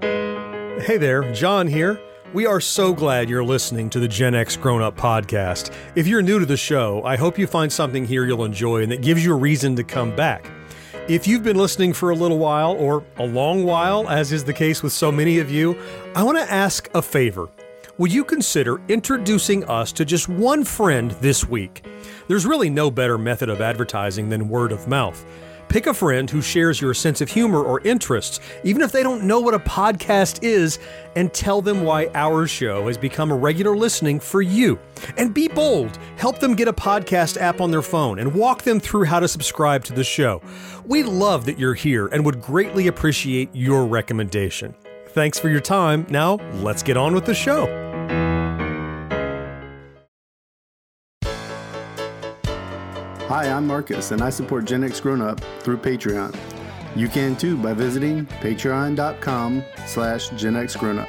Hey there, John here. We are so glad you're listening to the Gen X Grown Up podcast. If you're new to the show, I hope you find something here you'll enjoy and that gives you a reason to come back. If you've been listening for a little while or a long while, as is the case with so many of you, I want to ask a favor. Would you consider introducing us to just one friend this week? There's really no better method of advertising than word of mouth. Pick a friend who shares your sense of humor or interests, even if they don't know what a podcast is, and tell them why our show has become a regular listening for you. And be bold. Help them get a podcast app on their phone and walk them through how to subscribe to the show. We love that you're here and would greatly appreciate your recommendation. Thanks for your time. Now, let's get on with the show. Hi, I'm Marcus, and I support Gen X Grown Up through Patreon. You can too by visiting patreon.com slash Gen X Grown Up.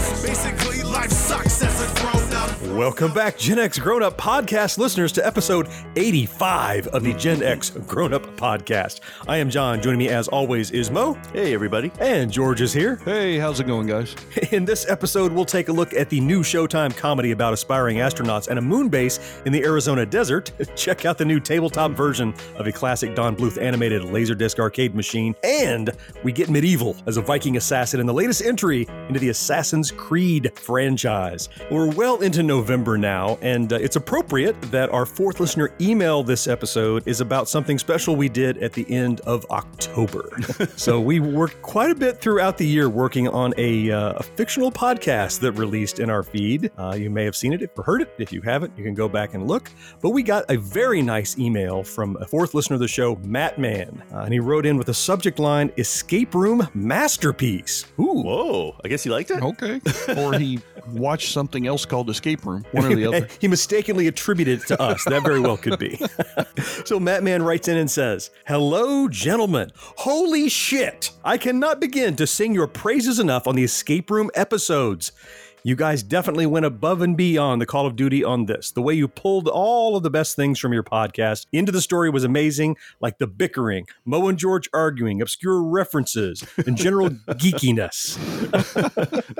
Welcome back, Gen X Grown Up podcast listeners, to episode 85 of the Gen X Grown Up podcast. I am John. Joining me, as always, is Mo. Hey, everybody. And George is here. Hey, how's it going, guys? In this episode, we'll take a look at the new Showtime comedy about aspiring astronauts and a moon base in the Arizona desert. Check out the new tabletop version of a classic Don Bluth animated Laserdisc arcade machine. And we get medieval as a Viking assassin in the latest entry into the Assassin's Creed franchise. We're well into November now, and uh, it's appropriate that our fourth listener email this episode is about something special we did at the end of October. so we worked quite a bit throughout the year working on a, uh, a fictional podcast that released in our feed. Uh, you may have seen it or heard it. If you haven't, you can go back and look. But we got a very nice email from a fourth listener of the show, Matt Mann, uh, and he wrote in with a subject line: "Escape Room Masterpiece." Ooh. Whoa, I guess he liked it? Okay. or he watched something else called Escape Room, one or the other. he mistakenly attributed it to us. That very well could be. so Matt Mann writes in and says, Hello, gentlemen. Holy shit. I cannot begin to sing your praises enough on the escape room episodes. You guys definitely went above and beyond the Call of Duty on this. The way you pulled all of the best things from your podcast into the story was amazing, like the bickering, Mo and George arguing, obscure references, and general geekiness.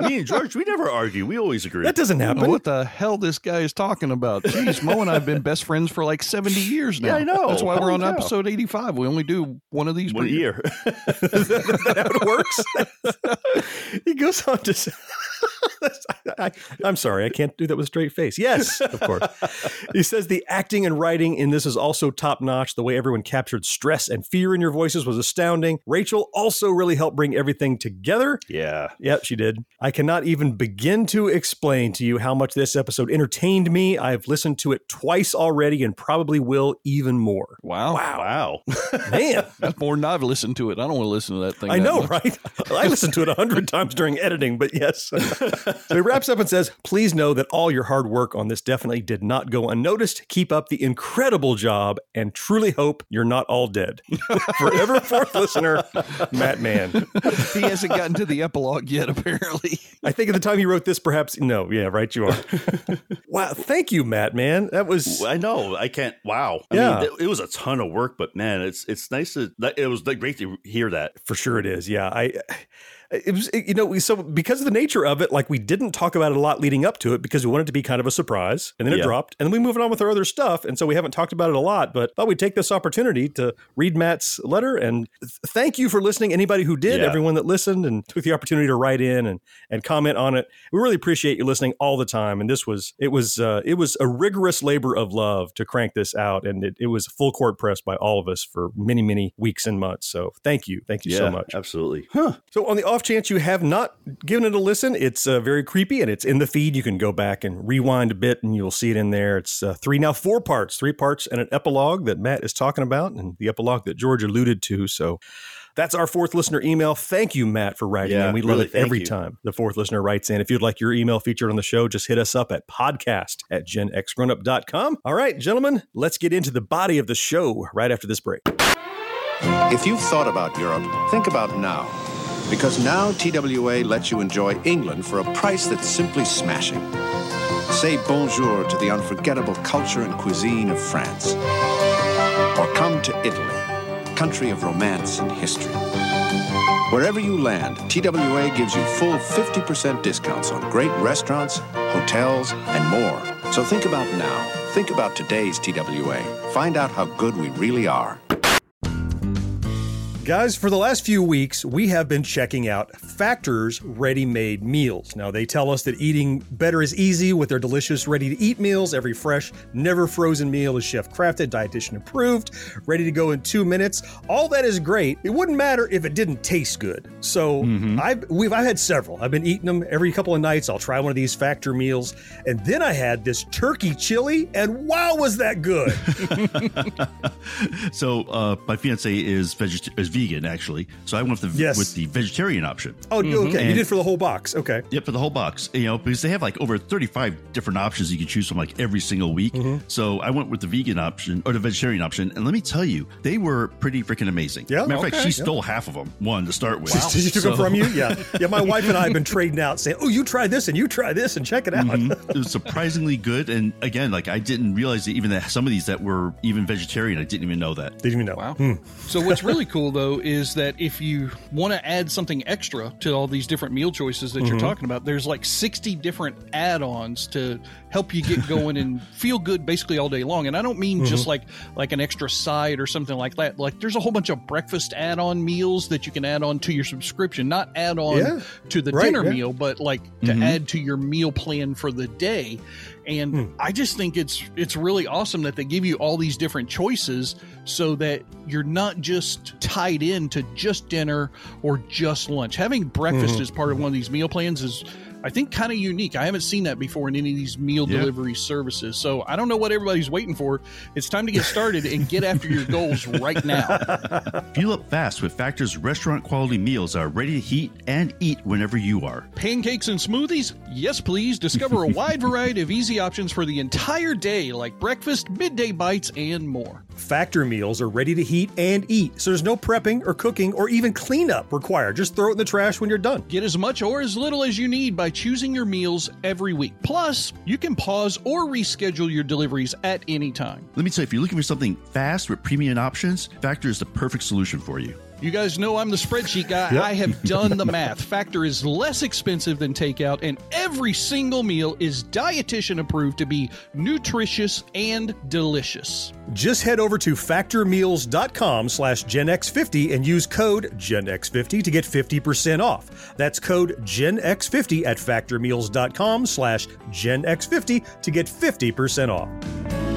Me and George, we never argue. We always agree. That doesn't I don't know happen. what the hell this guy is talking about? Jeez, Mo and I have been best friends for like 70 years now. Yeah, I know. That's why we're on cow. episode 85. We only do one of these One per year. Is that how it works? he goes on to say, I, am sorry, I can't do that with a straight face. Yes, of course. he says the acting and writing in this is also top notch. The way everyone captured stress and fear in your voices was astounding. Rachel also really helped bring everything together. yeah. Yep, she did. I cannot even begin to explain to you how much this episode entertained me. I've listened to it twice already and probably will even more. Wow. Wow. Wow. Man, That's more than I've listened to it. I don't want to listen to that thing. I know, much. right? I listened to it a hundred times during editing, but yes. so he wraps up and says, Please know that all your hard work on this definitely did not go unnoticed. Keep up the incredible job and truly hope you're not all dead. Forever fourth listener, Matt Mann. he hasn't gotten to the epilogue yet, apparently. I think at the time he wrote this, perhaps, no, yeah, right, you are. wow, thank you, Matt, man. That was. I know. I can't. Wow. I Yeah. mean, it was a ton of work, but man, it's it's nice to. It was great to hear that. For sure, it is. Yeah, I. It was, you know, we so because of the nature of it, like we didn't talk about it a lot leading up to it because we wanted it to be kind of a surprise, and then it dropped, and then we moved on with our other stuff, and so we haven't talked about it a lot. But thought we'd take this opportunity to read Matt's letter and th- thank you for listening. Anybody who did, Yeah. everyone that listened and took the opportunity to write in and and comment on it, we really appreciate you listening all the time. And this was it was uh, it was a rigorous labor of love to crank this out, and it, it was full court press by all of us for many many weeks and months. So thank you, thank you yeah, so much. absolutely. Huh. So, on the off chance you have not given it a listen, it's uh, very creepy and it's in the feed. You can go back and rewind a bit and you'll see it in there. It's uh, three, now four parts, three parts and an epilogue that Matt is talking about and the epilogue that George alluded to. So, That's our fourth listener email. Thank you, Matt, for writing Yeah, in. We love it every you. time the fourth listener writes in. If you'd like your email featured on the show, just hit us up at podcast at genxgrownup.com. All right, gentlemen, let's get into the body of the show right after this break. If you've thought about Europe, think about now. Because now TWA lets you enjoy England for a price that's simply smashing. Say bonjour to the unforgettable culture and cuisine of France. Or come to Italy, country of romance and history. Wherever you land, TWA gives you full 50% discounts on great restaurants, hotels, and more. So think about now. Think about today's TWA. Find out how good we really are. Guys, for the last few weeks, we have been checking out Factor's ready made meals. Now, they tell us that eating better is easy with their delicious ready to eat meals. Every fresh, never frozen meal is chef crafted, dietitian approved, ready to go in two minutes. All that is great. It wouldn't matter if it didn't taste good. So, I've, we've, I've had several. I've been eating them every couple of nights. I'll try one of these Factor meals. And then I had this turkey chili, and wow, was that good! So uh, my fiance is veget- is vegan actually, so I went with the Yes. with the vegetarian option. Oh, okay. You And- did for the whole box. Okay. Yep, for the whole box. You know, because they have like over 35 different options you can choose from like every single week. Mm-hmm. So I went with the vegan option or the vegetarian option. And let me tell you, they were pretty freaking amazing. Yeah? Matter of fact, Okay. she stole half of them, one to start with. She took them from you? Yeah. Yeah, my wife and I have been trading out saying, oh, you try this and you try this and check it out. Mhm. it was surprisingly good. And again, like I didn't realize that even that some of these that were even vegetarian, I didn't even know that. Didn't even know. Wow. Hmm. So what's really cool though is that if you want to add something extra to all these different meal choices that you're Mhm. talking about, there's like 60 different add-ons to help you get going and feel good basically all day long. And I don't mean just Mhm. like like an extra side or something like that. Like there's a whole bunch of breakfast add-on meals that you can add on to your subscription, not add on Yeah. to the Right, dinner yeah. meal, but like to Mhm. add to your meal plan for the day. And Hmm. I just think it's it's really awesome that they give you all these different choices so that you're not just tied into just dinner or just lunch. Having breakfast Mhm. as part of one of these meal plans is I think kind of unique. I haven't seen that before in any of these meal Yeah. delivery services. So I don't know what everybody's waiting for. It's time to get started and get after your goals right now. Fuel up fast with Factor's restaurant quality meals that are ready to heat and eat whenever you are. Pancakes and smoothies? Yes, please. Discover a wide variety of easy options for the entire day, like breakfast, midday bites, and more. Factor meals are ready to heat and eat, so there's no prepping or cooking or even cleanup required. Just throw it in the trash when you're done. Get as much or as little as you need by choosing your meals every week. Plus, you can pause or reschedule your deliveries at any time. Let me tell you, if you're looking for something fast with premium options, Factor is the perfect solution for you. You guys know I'm the spreadsheet guy. Yep. I have done the math. Factor is less expensive than takeout, and every single meal is dietitian approved to be nutritious and delicious. Just head over to factormeals.com slash genx50 and use code genx50 to get 50% off. That's code genx50 at factormeals.com slash genx50 to get 50% off.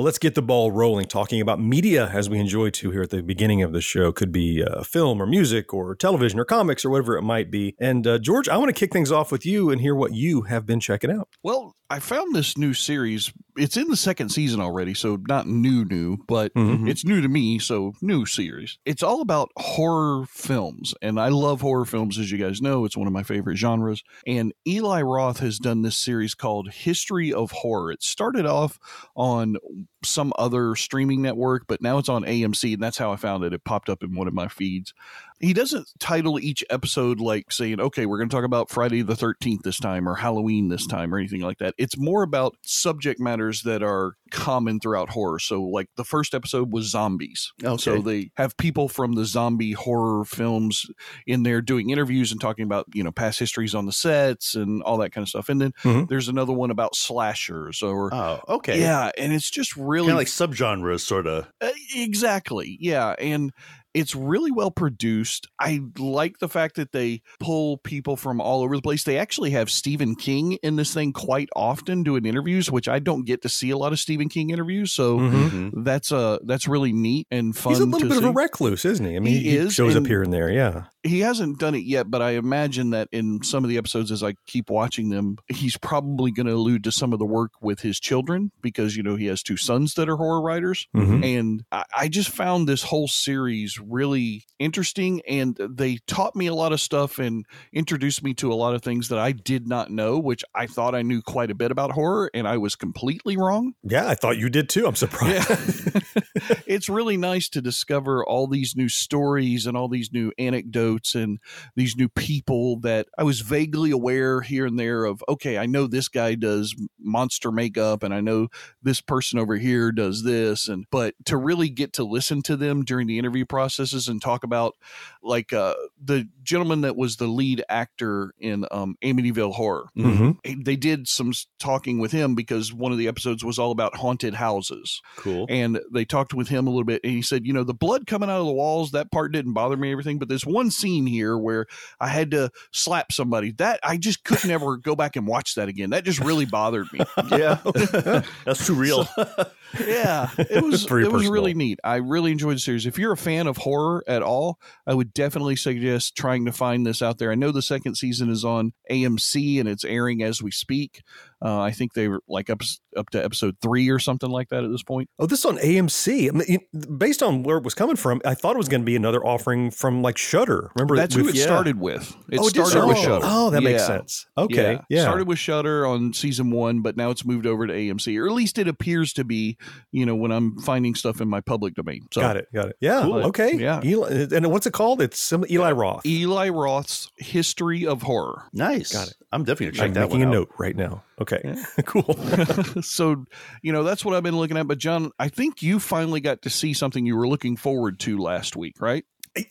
Let's get the ball rolling talking about media as we enjoy to here at the beginning of the show. Could be uh, film or music or television or comics or whatever it might be. And uh, George, I want to kick things off with you and hear what you have been checking out. Well, I found this new series. It's in the second season already, so not new, new, but Mhm. it's new to me, so new series. It's all about horror films, and I love horror films, as you guys know. It's one of my favorite genres. And Eli Roth has done this series called History of Horror. It started off on some other streaming network, but now it's on AMC, and that's how I found it. It popped up in one of my feeds. He doesn't title each episode like saying, okay, we're going to talk about Friday the 13th this time or Halloween this time or anything like that. It's more about subject matters that are common throughout horror. So, like the first episode was zombies. So they have people from the zombie horror films in there doing interviews and talking about, you know, past histories on the sets and all that kind of stuff. And then Mhm. there's another one about slashers or. Oh, okay. Yeah, and it's just really Kind of like subgenres, sort of. uh, exactly. Yeah, and It's really well produced. I like the fact that they pull people from all over the place. They actually have Stephen King in this thing quite often doing interviews, which I don't get to see a lot of Stephen King interviews. So Mhm. that's uh that's really neat and fun. He's a little to bit of a recluse, isn't he? I mean, He he, is, shows up here and there. Yeah. he hasn't done it yet, but I imagine that in some of the episodes, as I keep watching them, he's probably going to allude to some of the work with his children because you know he has two sons that are horror writers, Mhm. and I, I just found this whole series really interesting, and they taught me a lot of stuff and introduced me to a lot of things that I did not know, which I thought I knew quite a bit about horror, and I was completely wrong. Yeah, I thought you did too. I'm surprised. Yeah. it's really nice to discover all these new stories and all these new anecdotes and these new people that I was vaguely aware here and there of. Okay, I know this guy does monster makeup and I know this person over here does this. And, but to really get to listen to them during the interview processes and talk about like uh, the gentleman that was the lead actor in um, Amityville Horror. Mhm. they did some talking with him because one of the episodes was all about haunted houses. Cool. and they talked with him a little bit and he said you know the blood coming out of the walls that part didn't bother me everything but there's one scene here where i had to slap somebody that i just couldn't ever go back and watch that again. That just really bothered me. Yeah, that's too real. yeah it was it was really neat. I really enjoyed the series. If you're a fan of horror at all i would definitely suggest trying to find this out there. I know the second season is on amc and it's airing as we speak uh, i think they were like up, up to episode three or something like that at this point Oh, this is on AMC. I mean, based on where it was coming from, I thought it was going to be another offering from like Shudder. Remember that's who it yeah. started with it oh, it did started with start- Shudder. Oh, that makes Yeah. sense. Okay, yeah. Started with Shudder on season one, but now it's moved over to AMC, or at least it appears to be. You know, when I'm finding stuff in my public domain. So got it. Got it. Yeah. Cool. Okay. Yeah. Eli, and what's it called? It's some Eli Roth. Eli Roth's History of Horror. Nice. Got it. I'm definitely gonna check I'm that making one a out. note right now. Okay. cool. so, you know, that's what I've been looking at. But John, I think you finally got to see something you were looking forward to last week, right?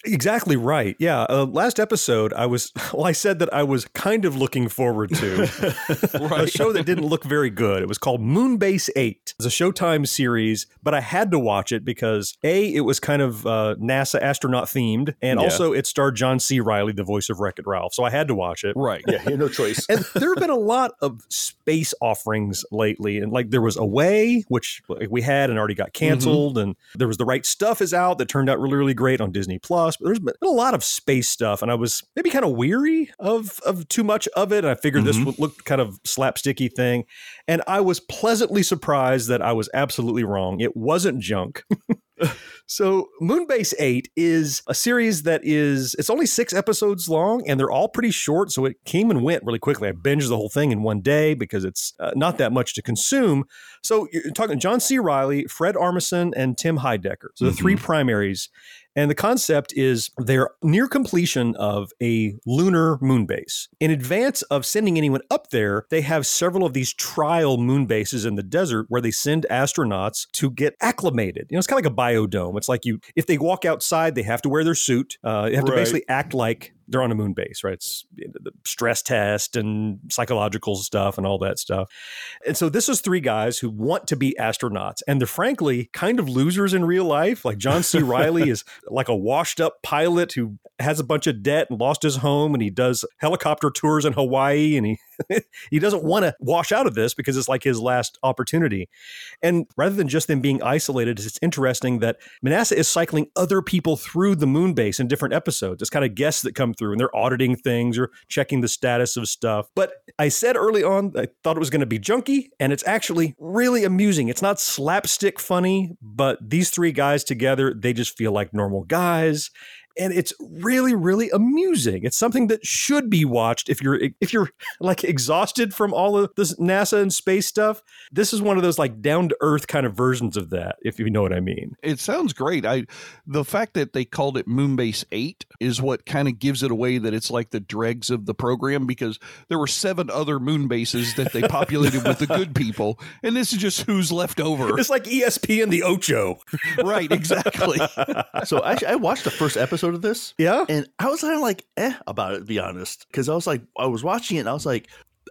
Exactly right. Yeah. Uh, last episode, I was, well, I said that I was kind of looking forward to a show that didn't look very good. It was called Moonbase 8. It's a Showtime series, but I had to watch it because A, it was kind of uh, NASA astronaut themed, and Yeah. also it starred John C. Reilly, the voice of Wreck It Ralph. So I had to watch it. Right. Yeah, you have no choice. and there have been a lot of space offerings lately and like there was away which we had and already got canceled and there was the right stuff is out that turned out really really great on disney plus but there's been a lot of space stuff and i was maybe kind of weary of of too much of it and i figured this would look kind of slapsticky thing and i was pleasantly surprised that i was absolutely wrong it wasn't junk So, Moonbase 8 is a series that is, it's only six episodes long and they're all pretty short. So, it came and went really quickly. I binged the whole thing in one day because it's uh, not that much to consume. So, you're talking John C. Reilly, Fred Armisen, and Tim Heidecker. So, the three primaries. And the concept is they're near completion of a lunar moon base. In advance of sending anyone up there, they have several of these trial moon bases in the desert where they send astronauts to get acclimated. You know, it's kind of like a biodome. It's like you, if they walk outside, they have to wear their suit. Uh, they have to basically act like they're on a moon base, right? It's the stress test and psychological stuff and all that stuff. And so this is three guys who want to be astronauts, and they're frankly kind of losers in real life. Like John C. Reilly is like a washed up pilot who has a bunch of debt and lost his home, and he does helicopter tours in Hawaii, and he he doesn't want to wash out of this because it's like his last opportunity. And rather than just them being isolated, it's interesting that Manassa is cycling other people through the moon base in different episodes. It's kind of guests that come through and they're auditing things or checking the status of stuff. But I said early on, I thought it was going to be junky, and it's actually really amusing. It's not slapstick funny, but these three guys together, they just feel like normal guys and it's really really amusing it's something that should be watched if you're if you're like exhausted from all of this nasa and space stuff this is one of those like down to earth kind of versions of that if you know what i mean It sounds great. I the fact that they called it Moonbase 8 is what kind of gives it away that it's like the dregs of the program because there were seven other moon bases that they populated with the good people and this is just who's left over. it's like ESPN the ocho right, exactly. so actually, I watched the first episode of this. Yeah? and I was kind of like eh about it, to be honest, because I was like, I was watching it, and I was like,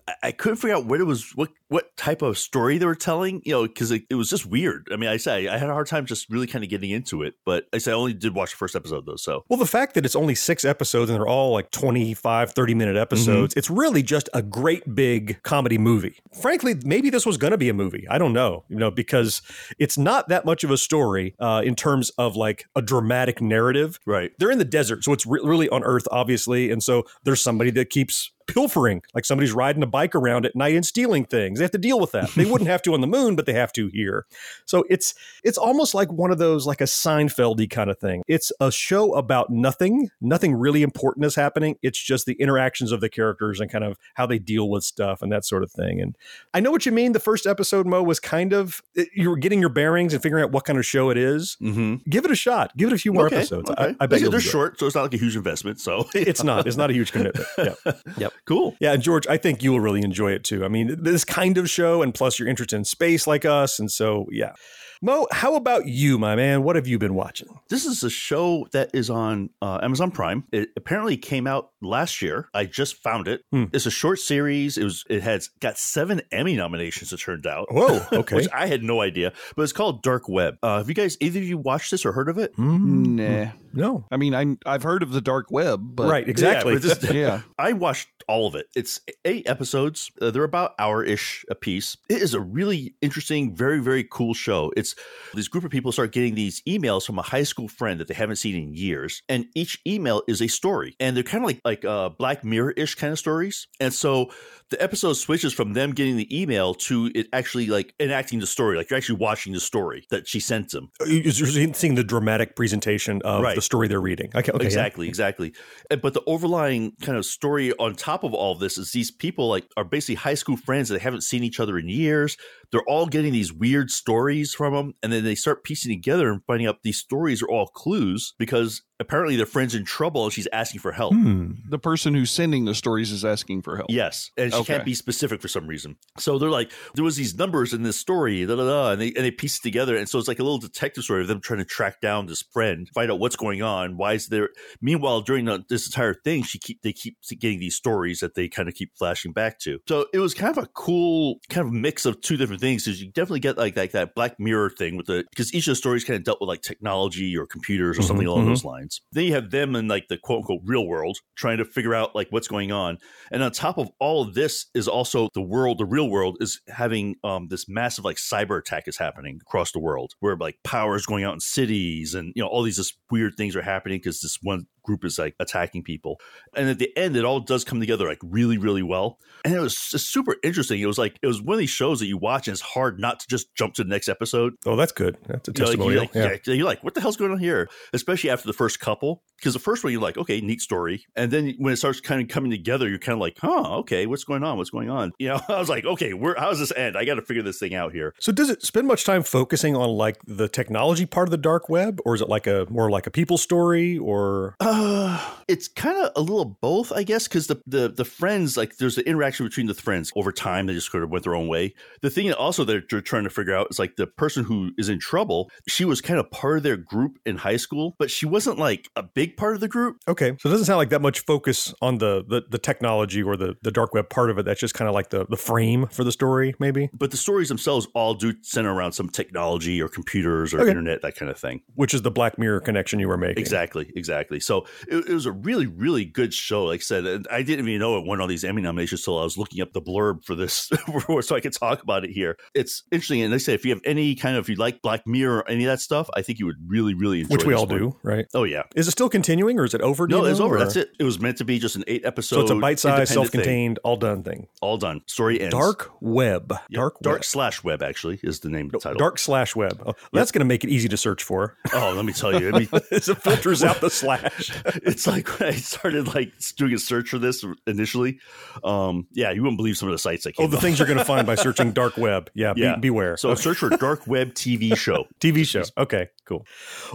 I, I couldn't figure out what it was, what what type of story they were telling, you know, because it, it was just weird. I mean, I say I had a hard time just really kind of getting into it, but I say I only did watch the first episode though. So Well, the fact that it's only six episodes and they're all like 25, 30 minute episodes, it's really just a great big comedy movie. Frankly, maybe this was going to be a movie. I don't know, you know, because it's not that much of a story uh, in terms of like a dramatic narrative. right, They're in the desert, so it's re- really on Earth, obviously. And so there's somebody that keeps pilfering, like somebody's riding a bike around at night and stealing things. They have to deal with that. They wouldn't have to on the moon, but they have to here. So it's it's almost like one of those like a Seinfeldy kind of thing. It's a show about nothing. Nothing really important is happening. It's just the interactions of the characters and kind of how they deal with stuff and that sort of thing. And I know what you mean. The first episode, Mo, was kind of you were getting your bearings and figuring out what kind of show it is. mm-hmm. Give it a shot. Give it a few more okay, episodes. Okay. I, I bet they're they're it. short, so it's not like a huge investment. So It's not. It's not a huge commitment. Yeah. Yep. cool. Yeah, and George, I think you will really enjoy it too. I mean, this kind of show, and plus you're interested in space like us, and so yeah. Mo, how about you, my man? What have you been watching? This is a show that is on uh, Amazon Prime. It apparently came out last year. I just found it. Hmm. It's a short series. It was. It has got seven Emmy nominations. It turned out. Whoa, okay. Which I had no idea, but it's called Dark Web. Uh, have you guys either of you watched this or heard of it? Mm, Nah. no. I mean, I I've heard of the dark web, but right, exactly. Yeah, but this- yeah. I watched all of it. It's eight episodes. Uh, they're about hour ish a piece. It is a really interesting, very very cool show. It's this group of people start getting these emails from a high school friend that they haven't seen in years, and each email is a story, and they're kind of like like uh, Black Mirror ish kind of stories. And so the episode switches from them getting the email to it actually like enacting the story, like you're actually watching the story that she sent them. You're seeing the dramatic presentation of Right. the story they're reading. Okay, okay, yeah. exactly, exactly. Uh, But the overlying kind of story on top of all of this is these people like are basically high school friends that they haven't seen each other in years. They're all getting these weird stories from them, and then they start piecing together and finding out these stories are all clues because apparently their friend's in trouble and she's asking for help. Hmm. The person who's sending the stories is asking for help. Yes, and she Okay. can't be specific for some reason. So they're like, there was these numbers in this story, da, da, da, and they and they piece it together, and so it's like a little detective story of them trying to track down this friend, find out what's going on, why is there. Meanwhile, during the, this entire thing, she keep they keep getting these stories that they kind of keep flashing back to. So it was kind of a cool kind of mix of two different things. Because you definitely get like like that Black Mirror thing with the because each of the stories kind of dealt with like technology or computers or something Mhm, along mhm. those lines. Then you have them in like the quote unquote real world trying to figure out like what's going on. And on top of all of this is also the world, the real world is having um, this massive like cyber attack is happening across the world where like power is going out in cities and you know all these just weird things are happening because this one group is like attacking people. And at the end, it all does come together like really, really well. And it was super interesting. It was like it was one of these shows that you watch and it's hard not to just jump to the next episode. Oh, that's good. That's a You know, testimonial. like, yeah. yeah, you're like, what the hell's going on here? Especially after the first couple, because the first one you're like, okay, neat story, and then when it starts kind of coming together, you're kind of like, huh, okay, what's going on? What's going on? You know, I was like, okay, where? How does this end? I got to figure this thing out here. So does it spend much time focusing on like the technology part of the dark web, or is it like a more like a people story, or Uh, it's kind of a little both, I guess, because the, the the friends like there's the interaction between the friends over time. They just sort of went their own way. The thing also that they're trying to figure out is like the person who is in trouble. She was kind of part of their group in high school, but she wasn't like a big part of the group. okay? So it doesn't sound like that much focus on the the, the technology or the the dark web part of it. That's just kind of like the the frame for the story, maybe, But the stories themselves all do center around some technology or computers or Okay. internet, that kind of thing. which is the Black Mirror connection you were making. Exactly, exactly. So it, it was a really, really good show. Like I said, I didn't even know it won all these Emmy nominations until I was looking up the blurb for this, so I could talk about it here. It's interesting, and they say if you have any kind of if you like Black Mirror or any of that stuff, I think you would really, really enjoy. It. Which we all one. do, right? Oh yeah. Is it still continuing, or is it over? No, it's know, over. or- That's it. It was meant to be just an eight episode. So it's a bite-sized, self-contained, all done thing. all done. Story ends. Dark web, Yep. dark, dark slash web actually is the name of the title. dark slash web. Oh, That's going to make it easy to search for. Oh, let me tell you. I mean, it filters out the slash. it's like when I started like doing a search for this initially. Um, yeah, you wouldn't believe some of the sites I came. Oh, the up. things you're going to find by searching dark web. Yeah, be- Yeah. beware. So search for dark web TV show. TV show. Okay, cool.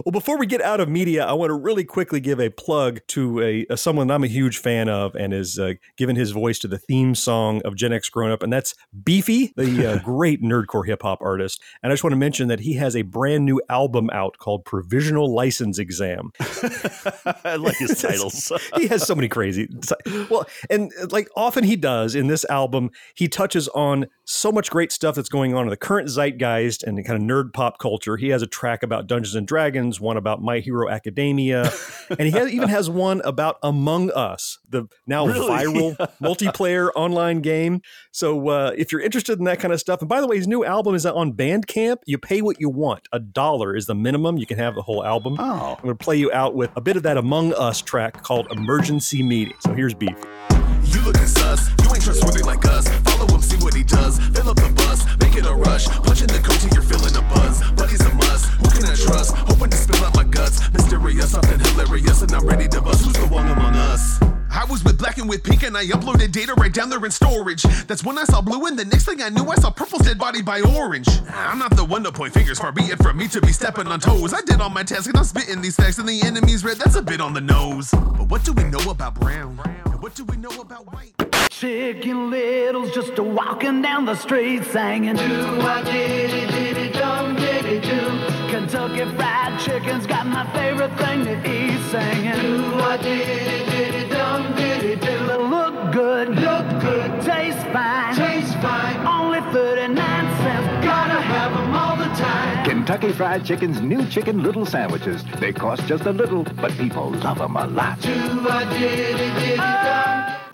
Well, before we get out of media, I want to really quickly give a plug to a, a someone I'm a huge fan of and is uh, given his voice to the theme song of Gen X Grown Up, and that's Beefy, the uh, great nerdcore hip hop artist. And I just want to mention that he has a brand new album out called Provisional License Exam. I like his titles. he has so many crazy. Well, and like often he does in this album, he touches on so much great stuff that's going on in the current zeitgeist and kind of nerd pop culture. He has a track about Dungeons and Dragons, one about My Hero Academia, and he has, even has one about Among Us, the now Really? viral multiplayer online game. So uh, if you're interested in that kind of stuff, and by the way, his new album is on Bandcamp. You pay what you want. A dollar is the minimum. You can have the whole album. Oh. I'm going to play you out with a bit of that Among Us track called Emergency Meeting. So here's Beef. You you ain't trustworthy like us. Follow him, see what he does. Fill up data right down there in storage. That's when I saw blue, and the next thing I knew, I saw purple's dead body by orange. I'm not the one to point fingers, far be it from me to be stepping on toes. I did all my tasks, and I'm spitting these facts, and the enemy's red, that's a bit on the nose. But what do we know about brown? And what do we know about white? Chicken Little's just a walking down the street singing. Do I diddy diddy dum diddy do. Kentucky Fried Chicken's got my favorite thing to eat singing. Do I diddy diddy do. They look good, look good, taste fine, taste fine. Only 39 cents, gotta have them all the time. Kentucky Fried Chicken's new Chicken Little sandwiches. They cost just a little, but people love them a lot. Do I diddy diddy dum.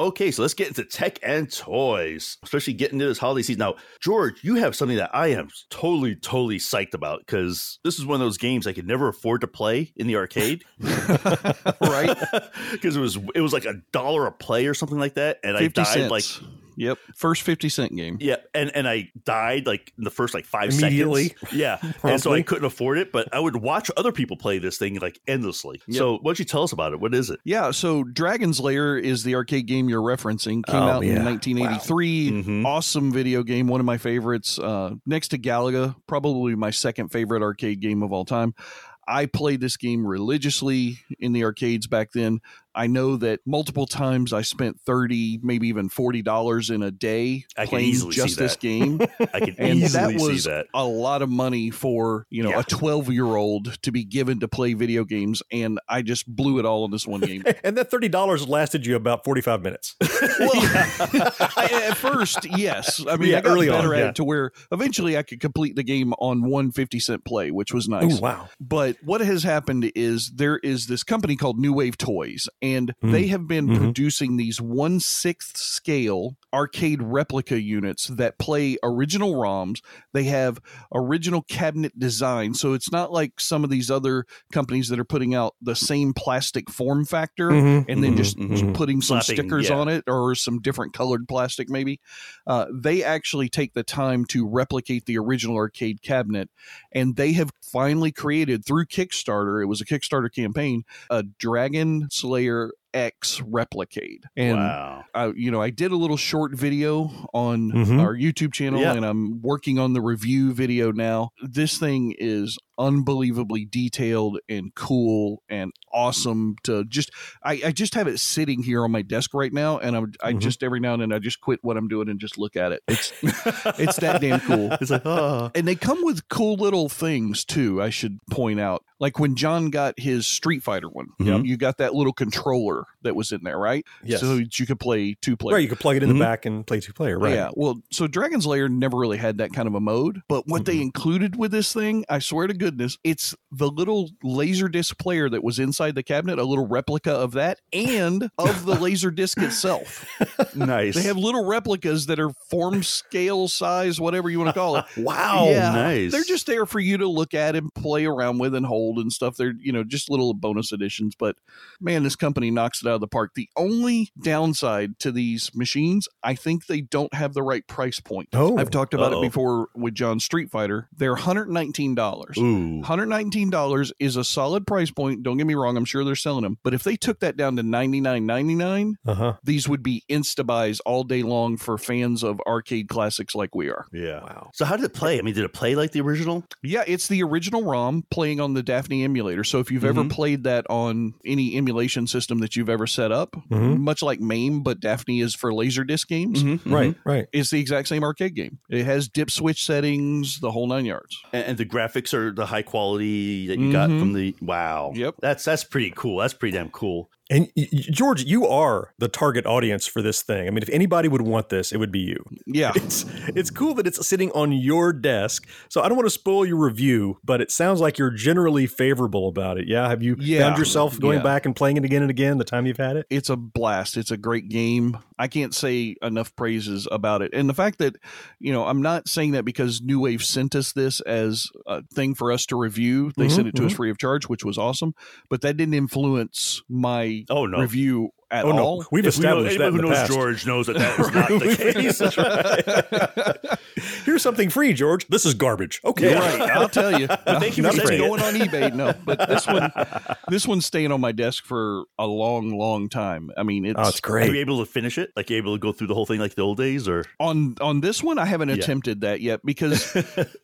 Okay, so let's get into tech and toys, especially getting into this holiday season. Now, George, you have something that I am totally, totally psyched about because this is one of those games I could never afford to play in the arcade, right? Because it was it was like a dollar a play or something like that, and I 50 died cents. like Yep. First 50 cent game. yeah, and and I died like in the first like five Immediately. seconds. Yeah, and so I couldn't afford it, but I would watch other people play this thing like endlessly. So, why don't you tell us about it? What is it? Yeah, so Dragon's Lair is the arcade game you're referencing. Came Oh, out in yeah. 1983. Mhm. Awesome video game, one of my favorites. Uh, next to Galaga, probably my second favorite arcade game of all time. I played this game religiously in the arcades back then. I know that multiple times I spent 30, maybe even $40 in a day I playing just this game. I can and easily that was see that. a lot of money for you know Yeah. a 12 year old to be given to play video games and i just blew it all in this one game And that thirty dollars lasted you about forty five minutes. well I, at first yes i mean Yeah, i got early better on, at yeah. it to where eventually i could complete the game on one 50 cent play which was nice Oh wow! but what has happened is there is this company called New Wave Toys, and they have been Mhm. producing these one sixth scale arcade replica units that play original ROMs. They have original cabinet design, so it's not like some of these other companies that are putting out the same plastic form factor Mhm, and then mhm, just mhm. putting some Slapping, stickers yeah. on it or some different colored plastic, maybe. Uh, they actually take the time to replicate the original arcade cabinet and they have finally created through Kickstarter. It was a Kickstarter campaign, a Dragon's Lair X replicate. And wow. I, you know, I did a little short video on Mhm. our YouTube channel, Yeah. and I'm working on the review video now. This thing is unbelievably detailed and cool and awesome. To just, I, I just have it sitting here on my desk right now, and I'm, I Mhm. just every now and then I just quit what I'm doing and just look at it. It's, it's that damn cool. It's like, oh. And they come with cool little things too, I should point out. Like when John got his Street Fighter one, you, know, Mhm. you got that little controller that was in there, right? Yes. So you could play two players. Right, you could plug it in Mhm. the back and play two player. Right. Yeah. Well, so Dragon's Lair never really had that kind of a mode, but what they included with this thing, I swear to goodness, it's the little laser disc player that was inside the cabinet, a little replica of that, and of the laser disc itself. nice. They have little replicas that are form scale size, whatever you want to call it. wow, Yeah, nice. They're just there for you to look at and play around with and hold and stuff. They're, you know, just little bonus additions. But man, this company knocks it out of the park. The only downside to these machines, I think they don't have the right price point. Oh. I've talked about Uh-oh. it before with John Street Fighter. They're $119. Ooh. $119 is a solid price point. Don't get me wrong, I'm sure they're selling them. But if they took that down to $99.99, Uh huh. these would be insta buys all day long for fans of arcade classics like we are. Yeah. Wow. So how did it play? I mean, did it play like the original? Yeah, it's the original ROM playing on the Daphne emulator. So if you've ever Mhm. played that on any emulation system that you've ever set up, Mhm. much like MAME, but Daphne is for Laserdisc games, Right. Right. it's the exact same arcade game. It has dip switch settings, the whole nine yards. And, and the graphics are the high quality that you got Mhm. from the wow. Yep. That's that's pretty cool. That's pretty damn cool. And George, you are the target audience for this thing. I mean, if anybody would want this, it would be you. Yeah. It's it's cool that it's sitting on your desk. So I don't want to spoil your review, but it sounds like you're generally favorable about it. Yeah. Have you Yeah. found yourself going Yeah. back and playing it again and again the time you've had it? it's a blast. It's a great game. I can't say enough praises about it. And the fact that, you know, I'm not saying that because New Wave sent us this as a thing for us to review. They Mhm, sent it to us free of charge, which was awesome. But that didn't influence my Oh no. review at Oh, no. all. We've If we know- established that anyone in who the knows past. George knows that that is not the case. Here's something free, George. This is garbage. Okay. Right, I'll tell you. thank you for saying it. going on eBay. No, but this one, this one's staying on my desk for a long, long time. I mean, it's, Oh, it's Are you able to finish it? Like you able to go through the whole thing like the old days, or on on this one. I haven't Yeah. attempted that yet because,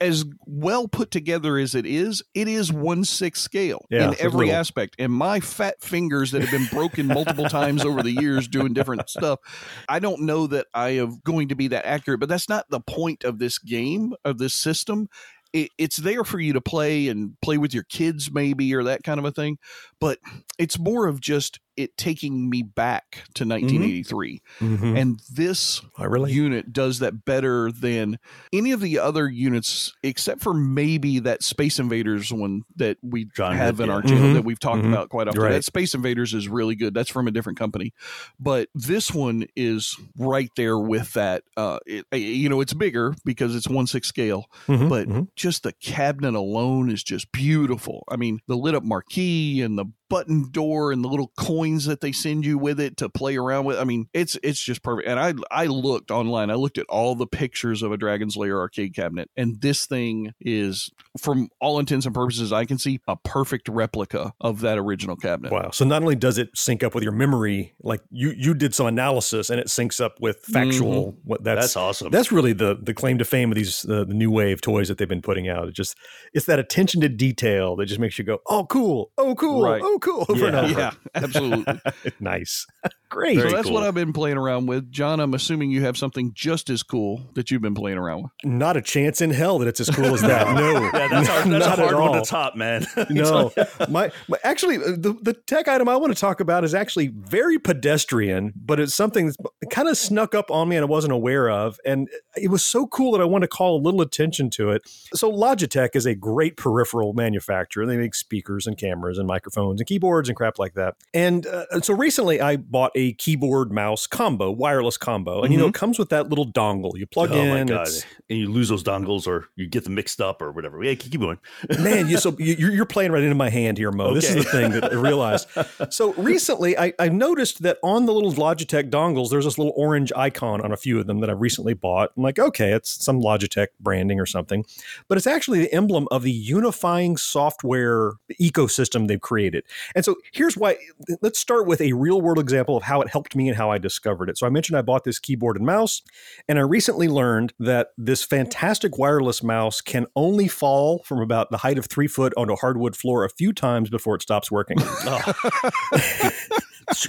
as well put together as it is, it is one six scale Yeah, in every little. aspect. And my fat fingers that have been broken multiple times over the years doing different stuff, I don't know that I am going to be that accurate. But that's not the point of this game of this system. It, it's there for you to play and play with your kids, maybe, or that kind of a thing. But it's more of just it taking me back to 1983. Mhm. And this I really unit does that better than any of the other units, except for maybe that Space Invaders one that we John have in our yeah. channel Mhm. that we've talked Mhm. about quite often. Right. That Space Invaders is really good. That's from a different company, but this one is right there with that. Uh, it, you know, it's bigger because it's one six scale, Mhm, but mhm. just the cabinet alone is just beautiful. I mean, the lit up marquee and the button door and the little coins that they send you with it to play around with. I mean, it's it's just perfect. And I I looked online. I looked at all the pictures of a Dragon's Lair arcade cabinet, and this thing is, from all intents and purposes, I can see a perfect replica of that original cabinet. Wow. So not only does it sync up with your memory, like you you did some analysis and it syncs up with factual what that's that's awesome. That's really the the claim to fame of these uh, the new wave toys that they've been putting out. It just it's that attention to detail that just makes you go, "Oh cool. Oh cool. Right. Oh cool." over and Yeah. over. Yeah, absolutely. nice. Great. so that's cool. what I've been playing around with. John, I'm assuming you have something just as cool that you've been playing around with. Not a chance in hell that it's as cool as that. No. yeah, that's, hard, that's not a at hard one all. to top, man. no, my, my actually uh, the, the tech item I want to talk about is actually very pedestrian, but it's something that's kind of snuck up on me and I wasn't aware of, and it was so cool that I want to call a little attention to it. So Logitech is a great peripheral manufacturer. They make speakers and cameras and microphones and keyboards and crap like that. And uh, so recently I bought a keyboard mouse combo, wireless combo, and you know it comes with that little dongle. You plug oh in. my god! And you lose those dongles, or you get them mixed up, or whatever. Yeah, keep going. Man, you so you- you're, you're playing right into my hand here, Mo. This is the thing that I realized. So recently, I, I noticed that on the little Logitech dongles, there's this little orange icon on a few of them that I recently bought. I'm like, okay, it's some Logitech branding or something, but it's actually the emblem of the unifying software ecosystem they've created. And so here's why. Let's start with a real world example of how it helped me and how I discovered it. So I mentioned I bought this keyboard and mouse, and I recently learned that this fantastic wireless mouse can only fall from about the height of three foot onto a hardwood floor a few times before it stops working. It's oh.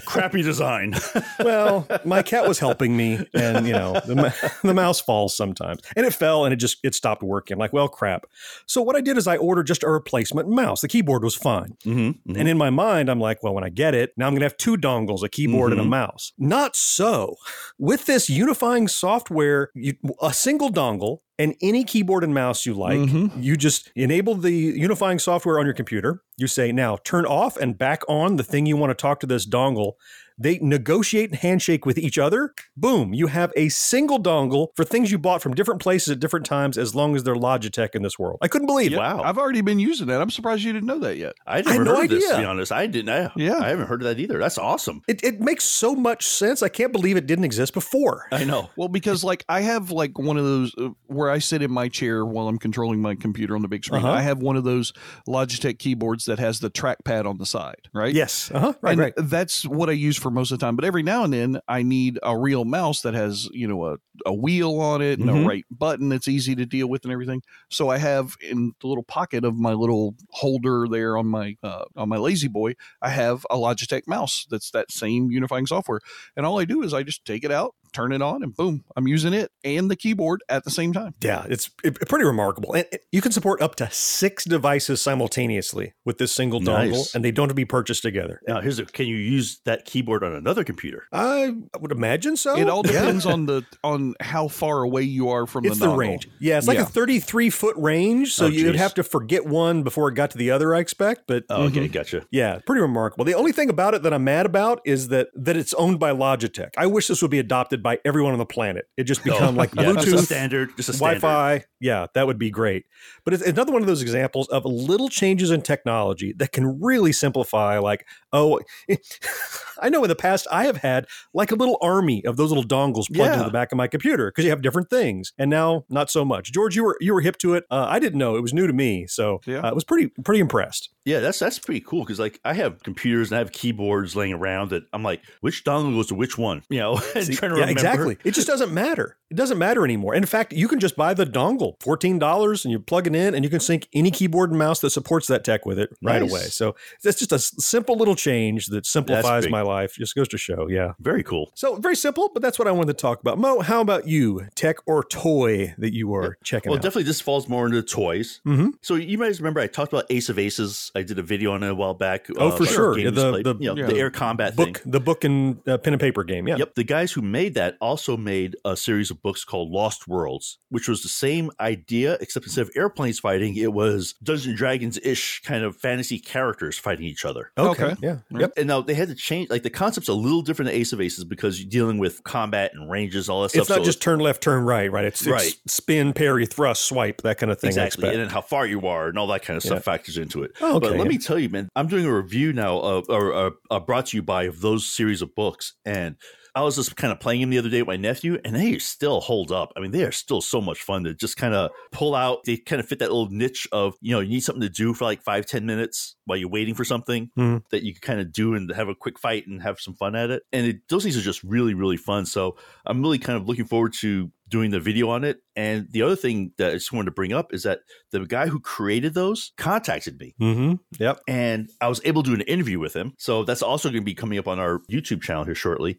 crappy design. well, my cat was helping me, and you know the, the mouse falls sometimes, and it fell, and it just it stopped working. I'm like, well, crap. So what I did is I ordered just a replacement mouse. The keyboard was fine, Mm-hmm, and in my mind, I'm like, well, when I get it, now I'm gonna have two dongles, a keyboard and a Mhm. mouse. Not so. With this unifying software, you, a single dongle. And any keyboard and mouse you like, Mhm. you just enable the unifying software on your computer. You say, now turn off and back on the thing you want to talk to this dongle they negotiate and handshake with each other. Boom, you have a single dongle for things you bought from different places at different times as long as they're Logitech in this world. I couldn't believe it. Wow. I've already been using that. I'm surprised you didn't know that yet. I had never no heard of this, to be honest. I didn't. I, Yeah. I haven't heard of that either. That's awesome. It, it makes so much sense. I can't believe it didn't exist before. I know. Well, because like I have like one of those uh, where I sit in my chair while I'm controlling my computer on the big screen. Uh-huh. I have one of those Logitech keyboards that has the trackpad on the side, right? Yes. Uh huh. Right. and right. that's what I use for most of the time. But every now and then, I need a real mouse that has you know a, a wheel on it and Mhm. a right button that's easy to deal with and everything. So I have in the little pocket of my little holder there on my uh, on my La-Z-Boy, I have a Logitech mouse that's that same unifying software. And all I do is I just take it out, turn it on, and boom, I'm using it and the keyboard at the same time. Yeah, it's it- pretty remarkable. And it- you can support up to six devices simultaneously with this single dongle, and they don't have to be purchased together. Now, here's a, can you use that keyboard on another computer? I would imagine so. It all Yeah. depends on the on how far away you are from It's the, the dongle. range. Yeah, it's like Yeah. a 33 foot range. So Oh, you'd geez. have to forget one before it got to the other, I expect. But Oh, okay, mm-hmm. gotcha. yeah, pretty remarkable. The only thing about it that I'm mad about is that that it's owned by Logitech. I wish this would be adopted by everyone on the planet. It just become like Oh, Yeah, just a Bluetooth, standard, just a standard. Wi-Fi. Yeah, that would be great. But it's another one of those examples of little changes in technology that can really simplify. Like, oh, I know in the past I have had like a little army of those little dongles plugged into the back of my computer because you have different things, and now not so much. George, you were you were hip to it. Uh, I didn't know it was new to me, so Yeah. uh, I was pretty pretty impressed. Yeah, that's that's pretty cool because like I have computers and I have keyboards laying around that I'm like, which dongle goes to which one? You know, and See, trying to yeah, remember. exactly. It just doesn't matter. It doesn't matter anymore. In fact, you can just buy the dongle, fourteen dollars, and you plug it in, and you can sync any keyboard and mouse that supports that tech with it right Nice. away. So that's just a simple little change that simplifies my life. Just goes to show, yeah. Very cool. So very simple, but that's what I wanted to talk about. Mo, how about you? Tech or toy that you are checking Well, out? definitely this falls more into toys. Mhm. So you might remember I talked about Ace of Aces. I did a video on it a while back. Oh, uh, for sure. Yeah, the- the- you know, yeah. the air combat book, thing. the book and uh, pen and paper game. Yeah. Yep. The guys who made that also made a series of books called Lost Worlds, which was the same idea, except instead of airplanes fighting, it was Dungeons and Dragons ish kind of fantasy characters fighting each other. Okay. Okay. Yeah. Yep. And now they had to change, like the concept's a little different than Ace of Aces because you're dealing with combat and ranges, all that stuff. It's not so just turn left, turn right, right? It's, it's Right. spin, parry, thrust, swipe, that kind of thing. Exactly. And then how far you are and all that kind of stuff Yeah. factors into it. Oh, but let me tell you, man, I'm doing a review now of, or uh, uh, brought to you by of those series of books. And I was just kind of playing them the other day with my nephew, and they still hold up. I mean, they are still so much fun to just kind of pull out. They kind of fit that little niche of, you know, you need something to do for like five, ten minutes while you're waiting for something Mhm. that you can kind of do and have a quick fight and have some fun at it. And it, those things are just really, really fun. So I'm really kind of looking forward to doing the video on it. And the other thing that I just wanted to bring up is that the guy who created those contacted me Mm-hmm. Yep. and I was able to do an interview with him. So that's also going to be coming up on our YouTube channel here shortly.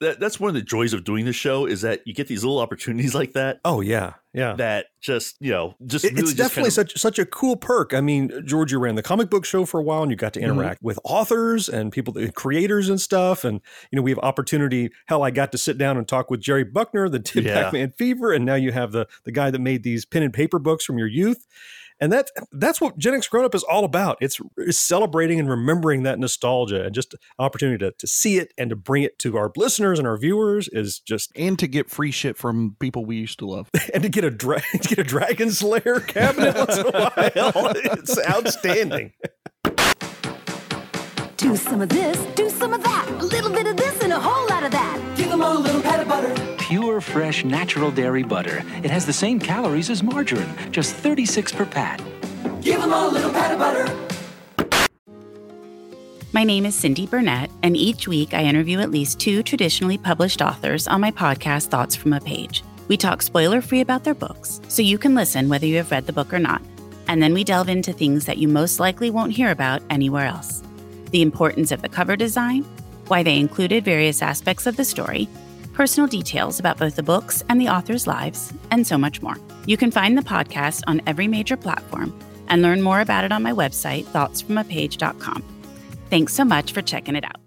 That, that's one of the joys of doing this show is that you get these little opportunities like that Oh yeah. Yeah. that just you know just It- really it's just definitely kind of- such such a cool perk. I mean, George, you ran the comic book show for a while, and you got to Mm-hmm. interact with authors and people, the creators and stuff. And you know, we have opportunity. Hell, I got to sit down and talk with Jerry Buckner the did Yeah. Pac-Man Fever, and now you have the the guy that made these pen and paper books from your youth. And that that's what Gen X Grown Up is all about. It's, it's celebrating and remembering that nostalgia, and just an opportunity to, to see it and to bring it to our listeners and our viewers is just And to get free shit from people we used to love. and to get a dra- to get a Dragon's Lair cabinet once in a while. It's outstanding. Do some of this, do some of that, a little bit of this and a whole lot of that. Give them all a little pat of butter. Pure, fresh, natural dairy butter. It has the same calories as margarine, just 36 per pat. Give them all a little pat of butter. My name is Cindy Burnett, and each week I interview at least two traditionally published authors on my podcast, Thoughts from a Page. We talk spoiler free about their books, so you can listen whether you have read the book or not. And then we delve into things that you most likely won't hear about anywhere else the importance of the cover design, why they included various aspects of the story, personal details about both the books and the authors' lives, and so much more. You can find the podcast on every major platform and learn more about it on my website, thoughtsfromapage.com. Thanks so much for checking it out.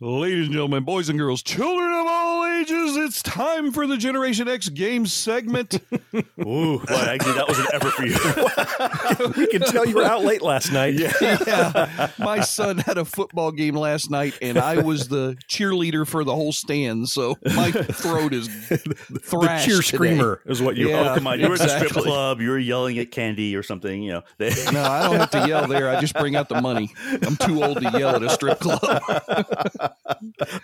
Ladies and gentlemen, boys and girls, children of all ages, it's time for the Generation X games segment. Ooh, well, actually, that was an effort for you. we can tell you were out late last night. Yeah. yeah. My son had a football game last night, and I was the cheerleader for the whole stand. So my throat is thrashed. cheer today. screamer is what you Yeah, oh, come on. You were at the strip club. You were yelling at Candy or something. You know, they, No, I don't have to yell there. I just bring out the money. I'm too old to yell at a strip club.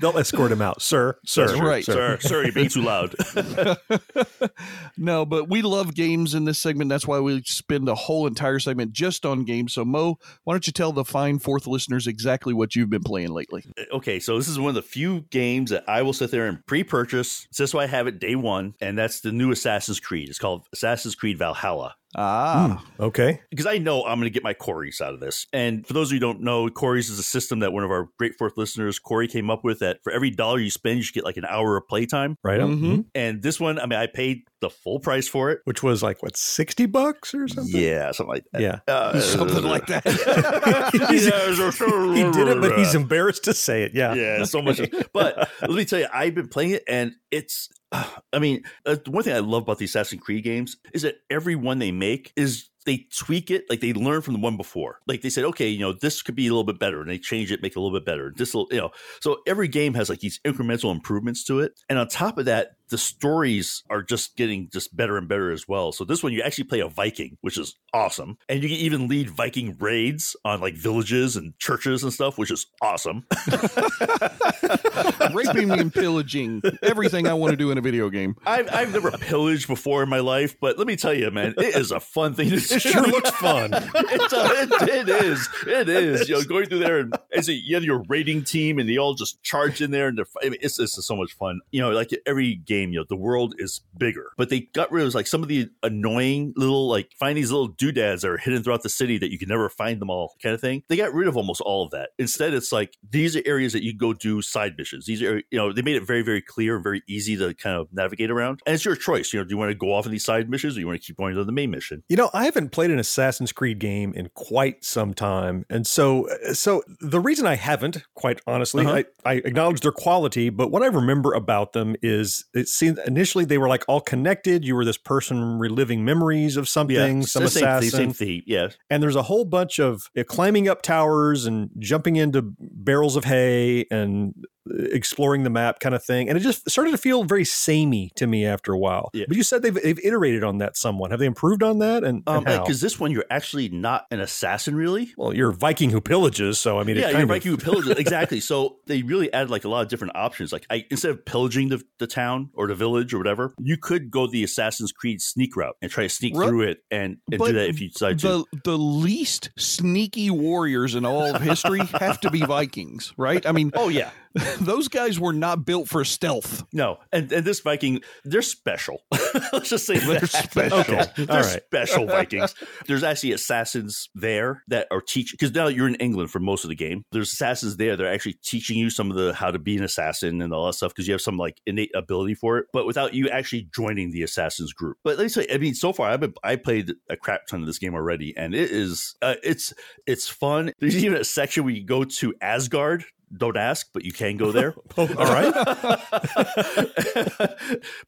They'll escort him out, sir. Sir, That's right. Sir, sir, you're being too loud. no, but we love games in this segment. That's why we spend a whole entire segment just on games. So, Mo, why don't you tell the fine fourth listeners exactly what you've been playing lately? Uh, okay, so this is one of the few games that I will sit there and pre-purchase. So that's why I have it day one, and that's the new Assassin's Creed. It's called Assassin's Creed Valhalla. Ah, Okay. because I know I'm going to get my Corey's out of this. And for those of you who don't know, Corey's is a system that one of our Great Fourth listeners, Corey, came up with that for every dollar you spend, you should get like an hour of playtime. Right on. Mhm. And this one, I mean, I paid the full price for it. Which was like, what, 60 bucks or something? Yeah, something like that. Yeah. Uh, something like that. he did it, but he's embarrassed to say it. Yeah. yeah, so much. But let me tell you, I've been playing it, and it's. I mean, uh, one thing I love about the Assassin's Creed games is that every one they make is they tweak it, like they learn from the one before. Like they said, okay, you know, this could be a little bit better, and they change it, make it a little bit better. This, will, you know, so every game has like these incremental improvements to it, and on top of that, the stories are just getting just better and better as well. So this one, you actually play a Viking, which is awesome, and you can even lead Viking raids on like villages and churches and stuff, which is awesome. Raping and pillaging everything I want to do in a video game. I've, I've never pillaged before in my life, but let me tell you, man, it is a fun thing to do. It sure looks fun. It's a, it, it is. It is. You know, going through there and as a, you have your raiding team and they all just charge in there and they're, I mean, it's, it's so much fun. You know, like every game, you know, the world is bigger, but they got rid of like some of the annoying little, like find these little doodads that are hidden throughout the city that you can never find them all kind of thing. They got rid of almost all of that. Instead, it's like these are areas that you go do side missions. These are, you know, they made it very, very clear and very easy to kind of navigate around. And it's your choice. You know, do you want to go off on these side missions or do you want to keep going to the main mission? You know, I haven't played an Assassin's Creed game in quite some time, and so so the reason I haven't, quite honestly, Uh-huh. I, I acknowledge their quality, but what I remember about them is it seemed initially they were like all connected. You were this person reliving memories of something, some the same, thing, assassin, same thing. Yeah. and there's a whole bunch of uh, climbing up towers and jumping into barrels of hay and exploring the map kind of thing. And it just started to feel very samey to me after a while. Yeah. But you said they've, they've iterated on that somewhat. Have they improved on that? And, Um, because this one you're actually not an assassin, really. well, you're a Viking who pillages, so I mean, yeah, you're of, Viking who pillages exactly. So they really added like a lot of different options. Like I, instead of pillaging the, the town or the village or whatever, you could go the Assassin's Creed sneak route and try to sneak Right. through it and, and do that if you decide to. The the least sneaky warriors in all of history have to be Vikings, right? I mean, Oh yeah, those guys were not built for stealth. no, and and this Viking, they're special. Let's just say They're that. special. Okay, they're All right. special Vikings. There's actually assassins there that are teaching because now you're in England for most of the game. There's assassins there. They're actually teaching you some of the how to be an assassin and all that stuff because you have some like innate ability for it, but without you actually joining the assassins group. But let me say, I mean, so far I've been I played a crap ton of this game already, and it is uh, it's it's fun. There's even a section where you go to Asgard. Don't ask, but you can go there. All right.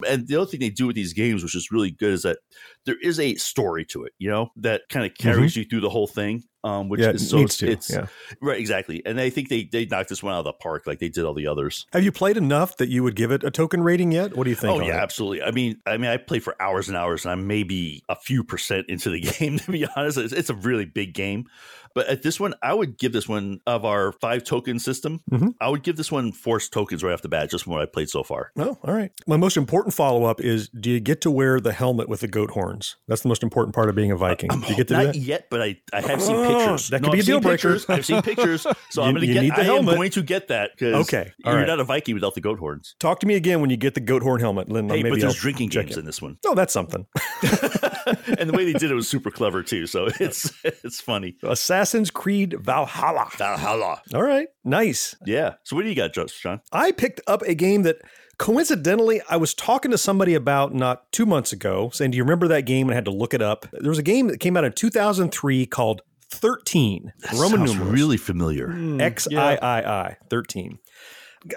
and the other thing they do with these games, which is really good, is that there is a story to it, you know, that kind of carries you through the whole thing. Um, which Mm-hmm. Yeah, is so needs it's, to, it's yeah. right, exactly. And I think they they knocked this one out of the park like they did all the others. Have you played enough that you would give it a token rating yet? What do you think? Oh yeah, it? absolutely. I mean, I mean, I played for hours and hours, and I'm maybe a few percent into the game. To be honest, it's, it's a really big game. But at this one, I would give this one of our five token system. Mhm. I would give this one four tokens right off the bat, just from what I played so far. Oh, all right. My most important follow up is: Do you get to wear the helmet with the goat horns? That's the most important part of being a uh, Viking. do you get to do that? yet, but I, I have seen Oh, pictures. that could No, be I've a deal breaker. pictures. I've seen pictures, so You- I'm going to get. need the I am going to get that because Okay, you're right. not a Viking without the goat horns. Talk to me again when you get the goat horn helmet, Lynn. Hey, but there's I'll drinking games it. in this one, Oh, that's something. and the way they did it was super clever too. So it's it's funny. Assassin's Creed Valhalla. Valhalla. All right, nice. Yeah. So what do you got, John? I picked up a game that coincidentally I was talking to somebody about not two months ago, saying, "Do you remember that game?" And I had to look it up. There was a game that came out in 2003 called 13 Roman numerals really familiar. Hmm, X I I I 13.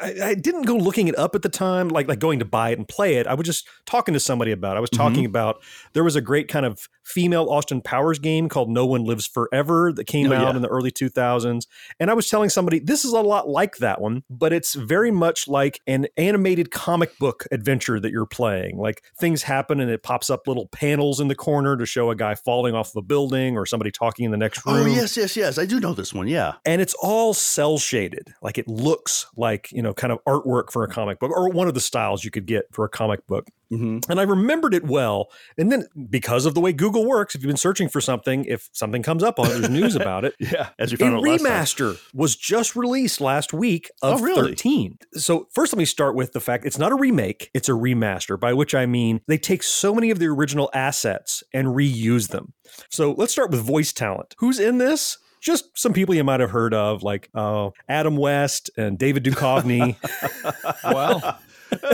I, I didn't go looking it up at the time, like like going to buy it and play it. I was just talking to somebody about. it. I was talking Mhm. about there was a great kind of female Austin Powers game called No One Lives Forever that came Oh, out yeah. in the early 2000s, and I was telling somebody this is a lot like that one, but it's very much like an animated comic book adventure that you're playing. Like things happen and it pops up little panels in the corner to show a guy falling off of a building or somebody talking in the next room. Oh yes, yes, yes. I do know this one. Yeah. And it's all cell shaded. Like it looks like, you know, kind of artwork for a comic book or one of the styles you could get for a comic book. Mm-hmm. And I remembered it well. And then because of the way Google works, if you've been searching for something, if something comes up on it, there's news about it. Yeah, as you A found out last time. remaster was just released last week of Oh, really? 13. So first let me start with the fact it's not a remake, it's a remaster, by which I mean they take so many of the original assets and reuse them. So let's start with voice talent. Who's in this? Just some people you might have heard of, like uh, Adam West and David Duchovny. wow.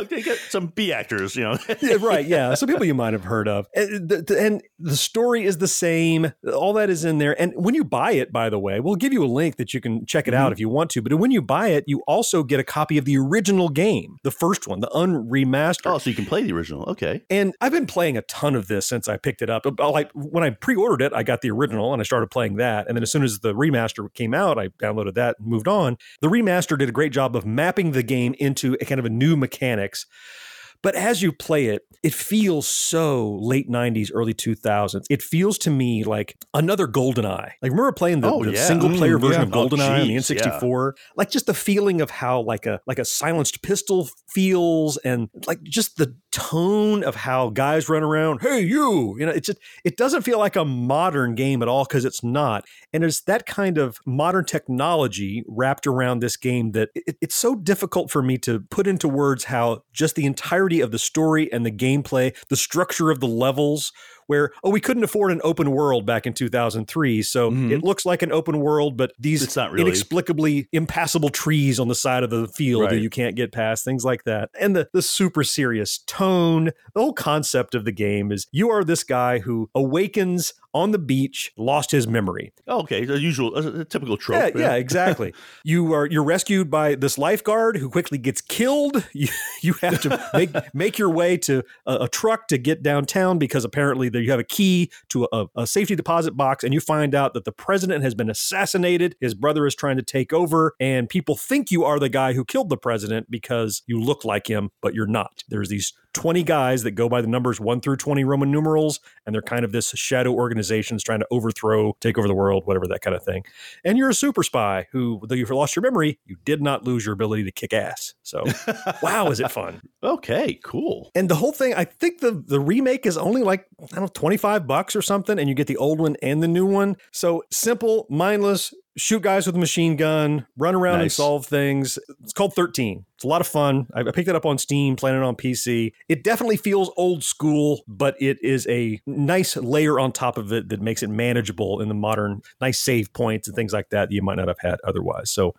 They get some B actors, you know. yeah, right. Yeah. Some people you might have heard of. And the, and the story is the same. All that is in there. And when you buy it, by the way, we'll give you a link that you can check it out Mhm. if you want to. But when you buy it, you also get a copy of the original game, the first one, the unremastered. Oh, so you can play the original. Okay. And I've been playing a ton of this since I picked it up. Like when I pre-ordered it, I got the original and I started playing that. And then as soon as the remaster came out, I downloaded that and moved on. The remaster did a great job of mapping the game into a kind of a new mechanics. But as you play it, it feels so late 90s, early 2000s. It feels to me like another GoldenEye. Like, remember playing the, Oh, the yeah. single player Mm, version yeah. of Oh, GoldenEye on the N64? Like, just the feeling of how, like, a like a silenced pistol feels and like just the tone of how guys run around. Hey, you! You know, it's just, it doesn't feel like a modern game at all because it's not. And there's that kind of modern technology wrapped around this game that it, it's so difficult for me to put into words how just the entirety of the story and the gameplay, the structure of the levels, where, oh, we couldn't afford an open world back in 2003. So it looks like an open world, but these Mm-hmm. It's not really. inexplicably impassable trees on the side of the field that you can't get past, things like that. And the, the super serious tone, the whole concept of the game is you are this guy who awakens on the beach, lost his memory. Oh, okay. The usual, uh, a, a typical trope. Yeah, yeah, exactly. you are you're rescued by this lifeguard who quickly gets killed. You you have to make make your way to a, a truck to get downtown because apparently there you have a key to a, a safety deposit box, and you find out that the president has been assassinated. His brother is trying to take over, and people think you are the guy who killed the president because you look like him, but you're not. There's these 20 guys that go by the numbers 1 through 20 Roman numerals, and they're kind of this shadow organizations trying to overthrow, take over the world, whatever that kind of thing. And you're a super spy who, though you've lost your memory, you did not lose your ability to kick ass. So, wow, is it fun? Okay, cool. And the whole thing, I think the the remake is only like I don't know, twenty five bucks or something, and you get the old one and the new one. So simple, mindless, shoot guys with a machine gun, run around and solve things. It's called Thirteen. It's a lot of fun. I, picked it up on Steam, playing it on PC. It definitely feels old school, but it is a nice layer on top of it that makes it manageable in the modern, nice save points and things like that you might not have had otherwise. So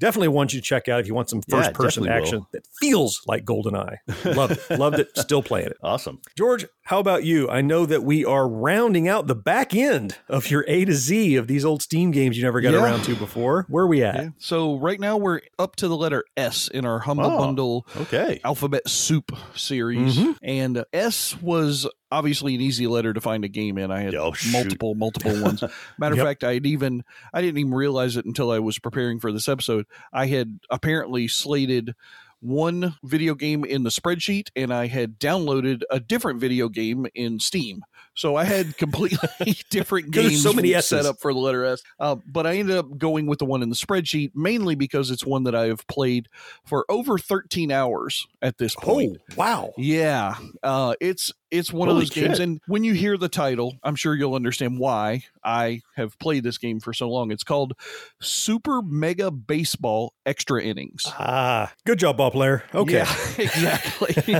definitely want you to check out if you want some Yeah, first person action will. that feels like GoldenEye. Loved it. Loved it. Still playing it. Awesome. George, how about you? I know that we are rounding out the back end of your A to Z of these old Steam games you never got Yeah. around to before. Where are we at? Yeah. So right now we're up to the letter S in our Humble Oh, Bundle Okay. Alphabet Soup series, Mhm. and S was obviously an easy letter to find a game in. I had Oh, multiple, multiple ones. Matter of Yep. fact, I'd even I didn't even realize it until I was preparing for this episode. I had apparently slated one video game in the spreadsheet and I had downloaded a different video game in Steam. So I had completely different games so many set up for the letter S. Uh, but I ended up going with the one in the spreadsheet mainly because it's one that I've played for over 13 hours at this point. Oh, wow. Yeah, uh, it's it's one Holy of those games, and when you hear the title, I'm sure you'll understand why I have played this game for so long. It's called Super Mega Baseball Extra Innings. Ah, good job, ball player. Okay. Yeah, exactly.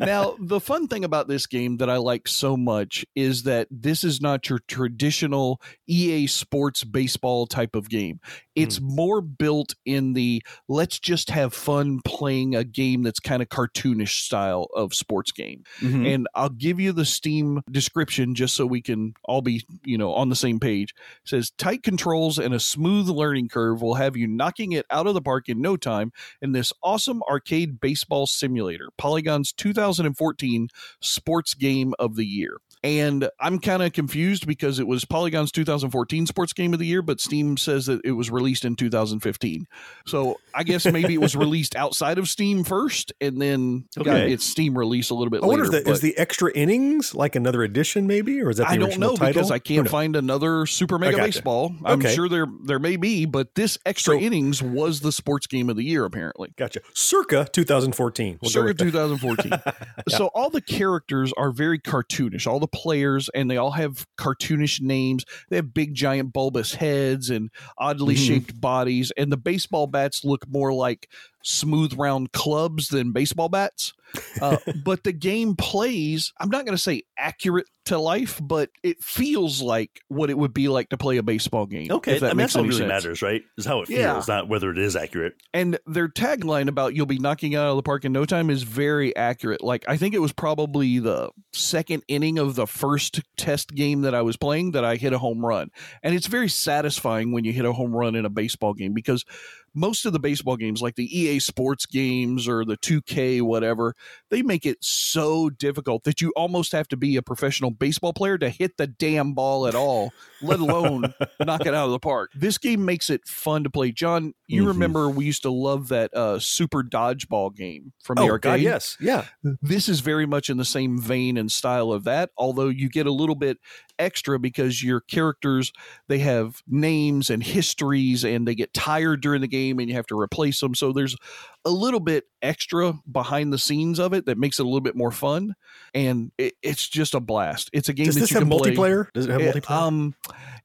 now, the fun thing about this game that I like so much is that this is not your traditional EA Sports baseball type of game. It's more built in the let's just have fun playing a game that's kind of cartoonish style of sports game. Mhm. And And I'll give you the Steam description just so we can all be, you know, on the same page. It says tight controls and a smooth learning curve will have you knocking it out of the park in no time in this awesome arcade baseball simulator. Polygon's 2014 sports game of the year. And I'm kind of confused because it was Polygon's 2014 Sports Game of the Year, but Steam says that it was released in 2015. So I guess maybe it was released outside of Steam first, and then got its Steam release a little bit I wonder later. if that is the extra innings like another edition, maybe, or is that the I don't know title? because I can't knows? find another Super Mega gotcha. Baseball. I'm Okay. sure there there may be, but this extra innings was the Sports Game of the Year apparently. Gotcha. Circa 2014. We'll Circa with that. 2014. So all the characters are very cartoonish. All the players and they all have cartoonish names. They have big giant bulbous heads and oddly Mhm. shaped bodies and the baseball bats look more like smooth round clubs than baseball bats. Uh, but the game plays, I'm not going to say accurate to life, but it feels like what it would be like to play a baseball game. Okay, that I mean, makes that's what really sense. matters, right? Is how it feels, Yeah. not whether it is accurate. And their tagline about you'll be knocking out of the park in no time is very accurate. Like I think it was probably the second inning of the first test game that I was playing that I hit a home run. And it's very satisfying when you hit a home run in a baseball game because most of the baseball games like the EA sports games or the 2K whatever, they make it so difficult that you almost have to be a professional baseball player to hit the damn ball at all, let alone knock it out of the park. This game makes it fun to play. John, you Mhm. remember we used to love that uh, Super Dodgeball game from the Oh, arcade? God, yes. Yeah. This is very much in the same vein and style of that, although you get a little bit extra because your characters they have names and histories and they get tired during the game and you have to replace them. So there's a little bit extra behind the scenes of it that makes it a little bit more fun. And it, it's just a blast. It's a game Does that this you have can play- multiplayer? Does it have It- multiplayer? Um,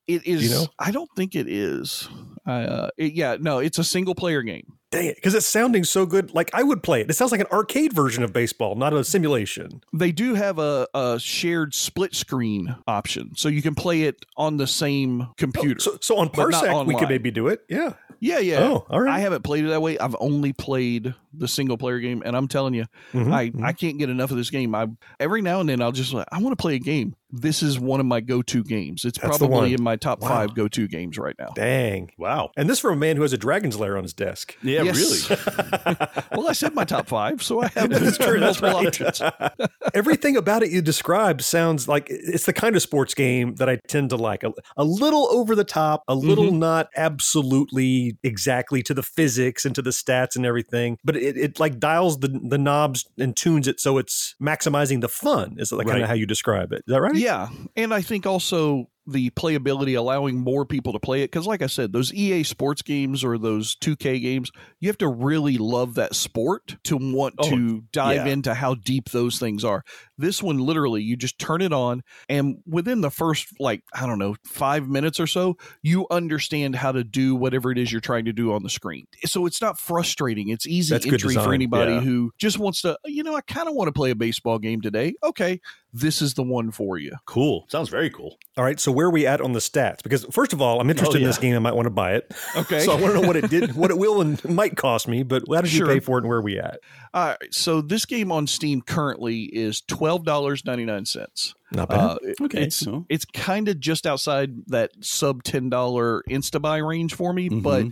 it is. you know? I don't think it is. Uh, it- yeah, no, it's a single player game. Dang it, because it's sounding so good. Like I would play it. It sounds like an arcade version of baseball, not a simulation. They do have a, a shared split screen option, so you can play it on the same computer. So, so on Parsec, we could maybe do it. Yeah. Yeah, yeah. Oh, all right. I haven't played it that way. I've only played the single player game, and I'm telling you, Mhm, I, I can't get enough of this game. I every now and then I'll just like I want to play a game. This is one of my go to games. It's That's probably one. in my top Wow. five go to games right now. Dang. Wow. And this from a man who has a Dragon's Lair on his desk. Yeah, Yes. well, I said my top five, so I have That's true. That's multiple right. options. Everything about it you described sounds like it's the kind of sports game that I tend to like. A, a little over the top, a little Mm-hmm. not absolutely exactly to the physics and to the stats and everything, but it, it like dials the, the knobs and tunes it so it's maximizing the fun. Is like kind of how you describe it? Is that right? Yeah, and I think also the playability allowing more people to play it because like i said those ea sports games or those 2k games you have to really love that sport to want Oh, to dive yeah. into how deep those things are this one literally you just turn it on and within the first like i don't know five minutes or so you understand how to do whatever it is you're trying to do on the screen so it's not frustrating it's easy That's entry for anybody yeah. who just wants to you know i kind of want to play a baseball game today okay this is the one for you Cool. Sounds very cool. All right. So where are we at on the stats? Because first of all, I'm interested Oh, in this game. I might want to buy it. Okay. So I want to know what it did, what it will and might cost me. But how did Sure. you pay for it, and where are we at? Right, so this game on Steam currently is twelve dollars ninety nine cents. Not bad. Uh, Okay, it's so- it's kind of just outside that sub ten dollar insta buy range for me, Mm-hmm. but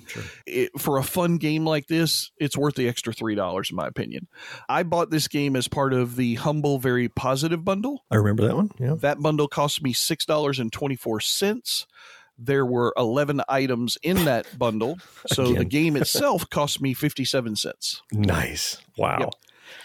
it, for a fun game like this, it's worth the extra three dollars in my opinion. I bought this game as part of the humble, very positive bundle. I remember that one. Yeah. That bundle cost me six dollars and twenty four cents. There were eleven items in that bundle, so the game itself cost me fifty seven cents. Nice. Wow. Yep.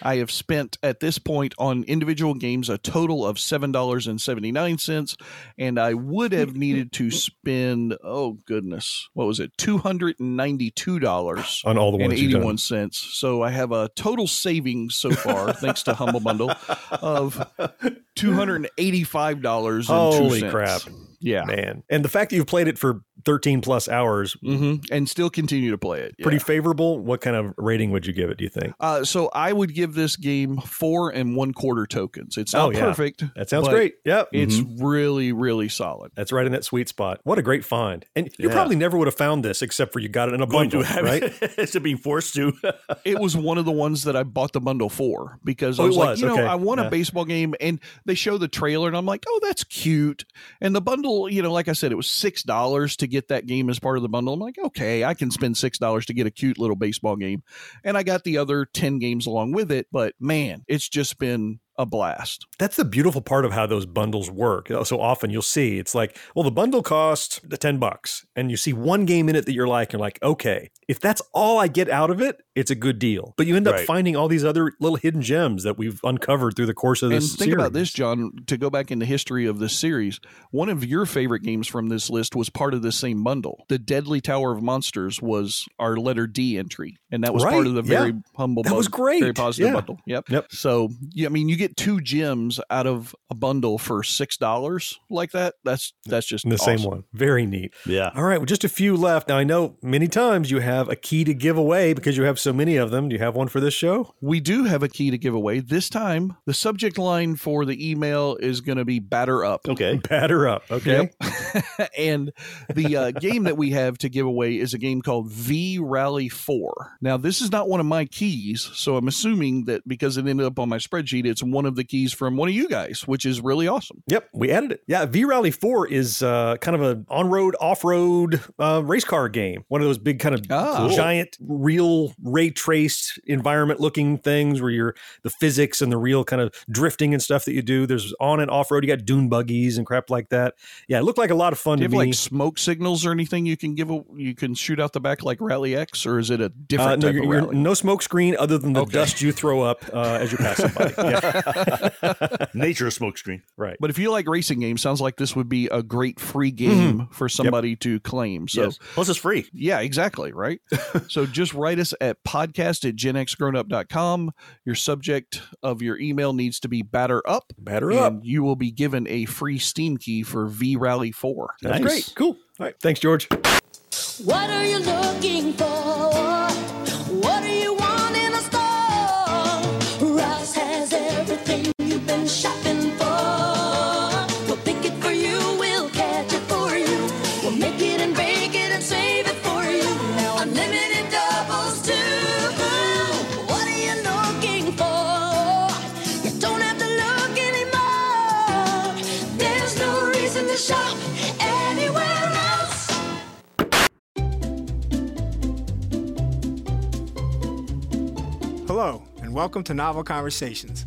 I have spent at this point on individual games a total of seven dollars and seventy nine cents, and I would have needed to spend oh goodness, what was it, two hundred and ninety two dollars On all the and ones done. one cents. So I have a total savings so far, thanks to Humble Bundle, of two hundred and eighty five dollars. Holy crap. Yeah, Man. And the fact that you've played it for 13 plus hours. Mm-hmm. And still continue to play it. Pretty favorable. What kind of rating would you give it, do you think? Uh, so I would give this game four and one quarter tokens. It's not Oh, yeah. perfect. That sounds great. Yep. It's Mhm. really, really solid. That's right in that sweet spot. What a great find. And you Yeah. probably never would have found this except for you got it in a Going bundle, to have right? Instead of being forced to. it was one of the ones that I bought the bundle for because I Oh, it was like, was? you know, I want Yeah. a baseball game, and they show the trailer, and I'm like, oh, that's cute. And the bundle, you know, like I said, it was six dollars to get that game as part of the bundle. I'm like, okay, I can spend six dollars to get a cute little baseball game, and I got the other ten games along with it. But man, it's just been a blast. That's the beautiful part of how those bundles work. So often you'll see it's like, well, the bundle costs the 10 bucks, and you see one game in it that you're like, you're like, okay, if that's all I get out of it, it's a good deal. But you end up Right. finding all these other little hidden gems that we've uncovered through the course of this. And this. think about this, John, to go back in the history of this series, one of your favorite games from this list was part of this same bundle. The Deadly Tower of Monsters was our letter D entry, and that was part of the yeah. very humble That was great, Very positive yeah. bundle. Yep. Yep. So, yeah, I mean, you get two gems out of a bundle for $6 like that. That's that's just the same one. Very neat. Yeah. All right. Well, just a few left. Now, I know many times you have a key to give away because you have so many of them. Do you have one for this show? We do have a key to give away. This time, the subject line for the email is going to be batter up. Okay. Batter up. Okay. Yep. and the uh, game that we have to give away is a game called V Rally 4. Now, this is not one of my keys, so I'm assuming that because it ended up on my spreadsheet, it's one of the keys from one of you guys, which is really awesome. Yep, we added it. Yeah, V Rally 4 is uh, kind of an on road, off road uh, race car game. One of those big, kind of Ah. Cool. giant, real ray traced environment looking things where you're the physics and the real kind of drifting and stuff that you do. There's on and off road. You got dune buggies and crap like that. Yeah, it looked like a lot of fun Do you to have me. like smoke signals or anything you can give? A, you can shoot out the back like Rally X, or is it a Uh, different no, type of rally? no smoke screen other than the dust you throw up uh, as you pass somebody. Yeah. Nature of smokescreen. Right. But if you like racing games, sounds like this would be a great free game mm-hmm. for somebody to claim. So Yes. Plus, it's free. Yeah, exactly. Right. so just write us at podcast at genxgrownup.com. Your subject of your email needs to be batter up. Batter and up. You will be given a free Steam key for V Rally 4. That's great. Cool. All right. Thanks, George. What are you looking for? Shopping for. We'll pick it for you, we'll catch it for you. We'll make it and it and save it for you. Unlimited doubles too. What are you looking for? You don't have to look anymore. There's no reason to shop anywhere else. Hello, and welcome to Novel Conversations,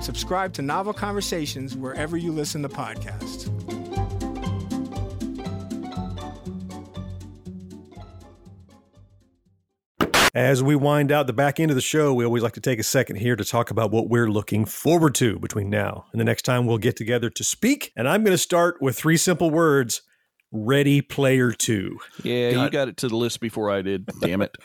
Subscribe to Novel Conversations wherever you listen to podcasts. As we wind out the back end of the show, we always like to take a second here to talk about what we're looking forward to between now and the next time we'll get together to speak. And I'm going to start with three simple words Ready Player Two. Yeah, you got it to the list before I did. Damn it.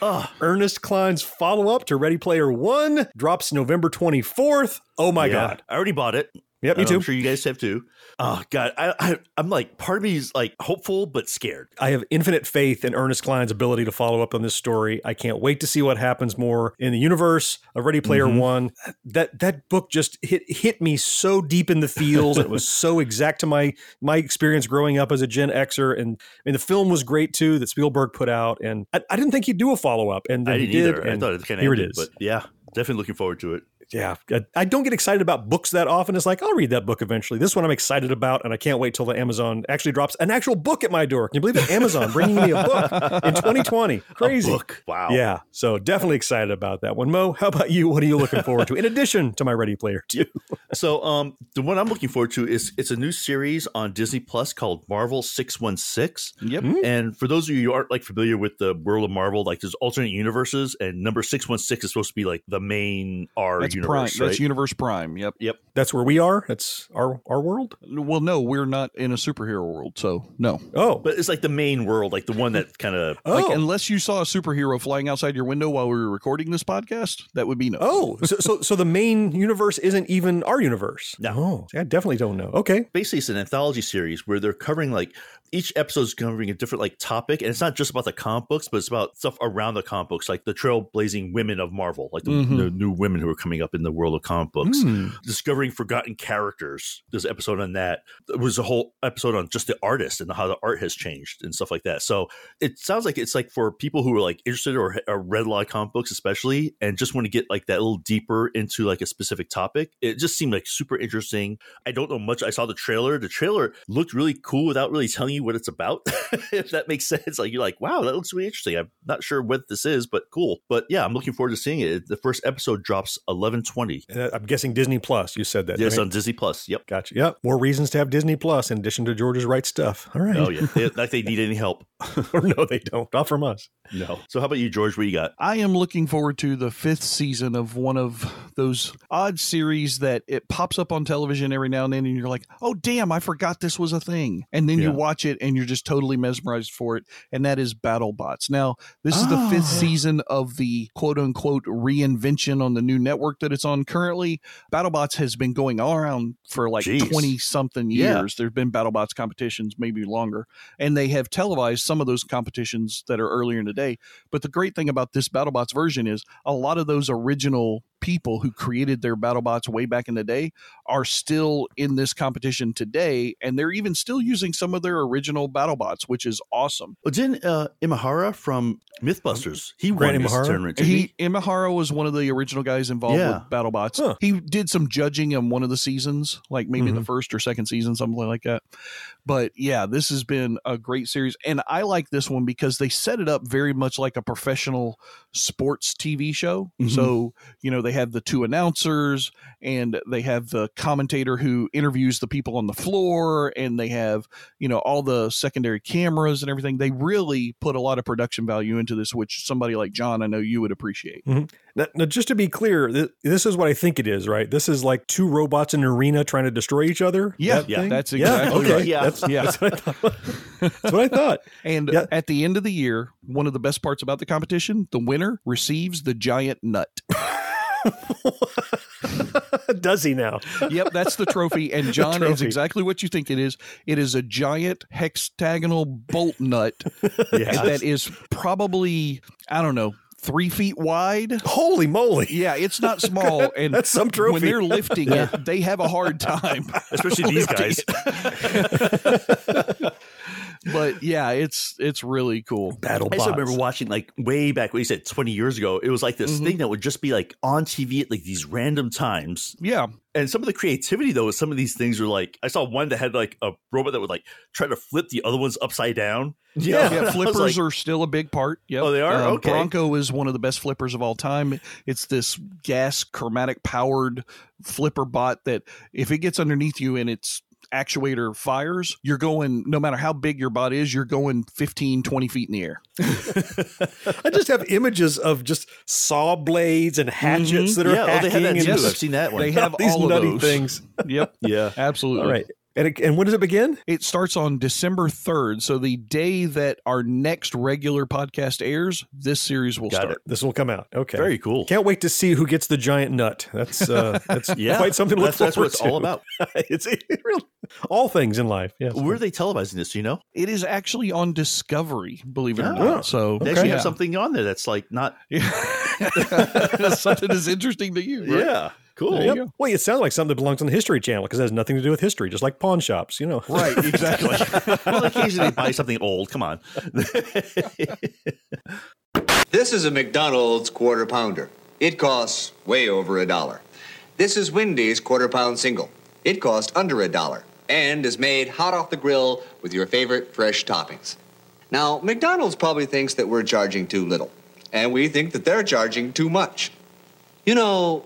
Ernest Cline's follow up to Ready Player One drops November 24th. Oh my Yeah. God. I already bought it. Yep, me too. I'm sure you guys have too. Oh God, I, I I'm like part of me is like hopeful but scared. I have infinite faith in Ernest Cline's ability to follow up on this story. I can't wait to see what happens more in the universe of Ready Player Mhm. One. That that book just hit hit me so deep in the feels. it was so exact to my my experience growing up as a Gen Xer, and I mean the film was great too that Spielberg put out. And I, I didn't think he'd do a follow up, and I he didn't did. either. I thought it kind of here ended, it is. but yeah, definitely looking forward to it. Yeah, I, I don't get excited about books that often. It's like I'll read that book eventually. This one I'm excited about, and I can't wait till the Amazon actually drops an actual book at my door. Can you believe it? Amazon bringing me a book in 2020. Crazy. book. Wow. Yeah. So definitely excited about that one. Mo, how about you? What are you looking forward to in addition to my Ready Player Two? So, um, the one I'm looking forward to is it's a new series on Disney Plus called Marvel Six One Six. Yep. And for those of you who aren't like familiar with the world of Marvel, like there's alternate universes, and number six one six is supposed to be like the main R That's universe. Prime. right? That's Universe Prime. Yep. Yep. That's where we are. That's our our world. Well, no, we're not in a superhero world, so no. Oh, but it's like the main world, like the one that kind of oh. Like, unless you saw a superhero flying outside your window while we were recording this podcast, that would be no. Oh, so, so so the main universe isn't even our universe. No. Oh, I definitely don't know. Okay. basically it's an anthology series where they're covering like each episode is covering a different like topic and it's not just about the comic books but it's about stuff around the comic books like the trailblazing women of marvel like the, Mhm. the new women who are coming up in the world of comic books. Hmm. discovering forgotten characters. There's an episode on that. There was a whole episode on just the artist and how the art has changed and stuff like that. So it sounds like it's like for people who are like interested or, or read a lot of comic books especially and just want to get like that little deeper into like a specific topic it just seemed like super interesting. I don't know much. I saw the trailer. The trailer looked really cool without really telling you what it's about if that makes sense like you're like wow that looks really interesting i'm not sure what this is but cool but yeah i'm looking forward to seeing it the first episode drops 1120 Uh, I'm guessing Disney Plus. You said that. yes right? on disney plus yep Gotcha. Yep. More reasons to have Disney Plus in addition to George's right stuff. All right. oh yeah they, like they need any help or no, they don't. Not from us. no so how about you george what you got I am looking forward to the fifth season of one of those odd series that it pops up on television every now and then, and you're like, oh, damn, I forgot this was a thing. And then you watch it and you're just totally mesmerized for it. And that is BattleBots. Now, this is the Oh. fifth season of the quote unquote reinvention on the new network that it's on currently. BattleBots has been going all around for like 20 something Yeah. years. There's been BattleBots competitions, maybe longer. And they have televised some of those competitions that are earlier in the day. But the great thing about this BattleBots version is a lot of those original people who created their BattleBots way back in the day are still in this competition today, and they're even still using some of their original BattleBots, which is awesome. Well, didn't uh, Imahara from MythBusters? He Grant won this Imahara? tournament. Didn't he, He Imahara was one of the original guys involved Yeah. with BattleBots. Huh. He did some judging in one of the seasons, like maybe Mm-hmm. the first or second season, something like that. But yeah, this has been a great series, and I like this one because they set it up very much like a professional sports TV show. Mhm. So you know they have the two announcers, and they have the commentator who interviews the people on the floor, and they have you know all the secondary cameras and everything. They really put a lot of production value into this, which somebody like John, I know you would appreciate. Mm-hmm. Now, now, just to be clear, th- this is what I think it is, right? This is like two robots in an arena trying to destroy each other. Yeah, That yeah, thing? that's Yeah, exactly okay. right. Yeah. That's, Yeah. that's what I thought. that's what I thought. And Yeah. at the end of the year, one of the best parts about the competition, the winner receives the giant nut. Does he now? Yep, that's the trophy. And John, it's trophy. exactly what you think it is. It is a giant hexagonal bolt nut that is probably, I don't know, three feet wide. Holy moly! Yeah, it's not small. And That's some trophy. when they're lifting it, they have a hard time. especially these guys. But yeah, it's it's really cool. Battle I bots. just remember watching like way back what you said 20 years ago. It was like this Mhm. thing that would just be like on TV at like these random times. Yeah. And some of the creativity though, is some of these things were like I saw one that had like a robot that would like try to flip the other ones upside down. You know? Yeah, And I was flippers like, are still a big part. Yeah, Oh, they are? Um, Okay. Bronco is one of the best flippers of all time. It's this gas chromatic powered flipper bot that if it gets underneath you and its actuator fires, you're going, no matter how big your bot is, you're going 15, 20 feet in the air. I just have images of just saw blades and hatchets mm-hmm. that are Yeah, oh, they have that hacking too. and I've seen that one. They have these all of nutty those. things. Yep. yeah. Absolutely. All right. And, it, and when does it begin? It starts on December 3rd. So the day that our next regular podcast airs, this series will Got start. it. This will come out. Okay. Very cool. Can't wait to see who gets the giant nut. That's uh, that's Yeah. quite something to look That's- that's what it's to. all about. it's it really, all things in life. Yes. Where are they televising this? do You know, It is actually on Discovery, believe it or Oh. not. So they actually yeah. have something on there that's like not. something that's interesting to you. Right? Yeah, cool. Yep. Well, it sounds like something that belongs on the History Channel because it has nothing to do with history, just like pawn shops, you know. Right, exactly. well, occasionally they buy something old. Come on. This is a McDonald's quarter pounder. It costs way over a dollar. This is Wendy's quarter pound single. It costs under a dollar and is made hot off the grill with your favorite fresh toppings. Now, McDonald's probably thinks that we're charging too little, and we think that they're charging too much. You know,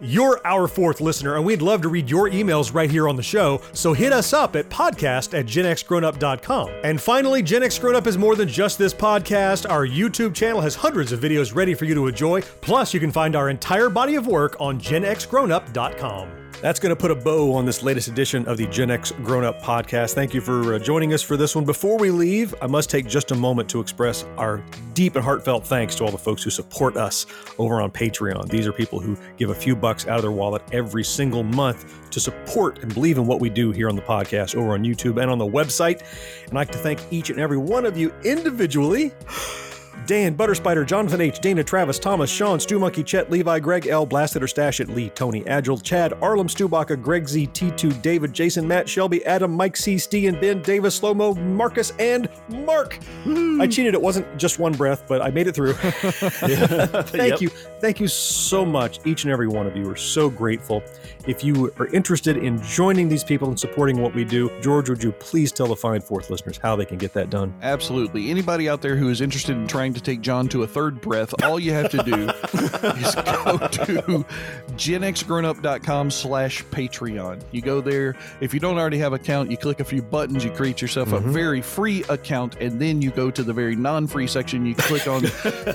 You're our fourth listener, and we'd love to read your emails right here on the show, so hit us up at podcast at genxgrownup.com. And finally, Gen X Grown Up is more than just this podcast. Our YouTube channel has hundreds of videos ready for you to enjoy, plus, you can find our entire body of work on genxgrownup.com. That's going to put a bow on this latest edition of the Gen X Grown Up podcast. Thank you for uh, joining us for this one. Before we leave, I must take just a moment to express our deep and heartfelt thanks to all the folks who support us over on Patreon. These are people who give a few bucks out of their wallet every single month to support and believe in what we do here on the podcast over on YouTube and on the website. And I'd like to thank each and every one of you individually. Dan, Butterspider, Jonathan H., Dana, Travis, Thomas, Sean, Stu Monkey, Chet, Levi, Greg L., Blasted or Stash It, Lee, Tony, Agile, Chad, Arlem, Stubaka, Greg Z, T2, David, Jason, Matt, Shelby, Adam, Mike C, and Ben, Davis, Slomo, Marcus, and Mark. I cheated. It wasn't just one breath, but I made it through. Thank Yep. you. Thank you so much, each and every one of you. We're so grateful. If you are interested in joining these people and supporting what we do, George, would you please tell the fine fourth listeners how they can get that done? Absolutely. Anybody out there who is interested in trying to take John to a third breath, all you have to do is go to genxgrownup.com slash Patreon. You go there. If you don't already have an account, you click a few buttons, you create yourself a mm-hmm. very free account, and then you go to the very non-free section. You click on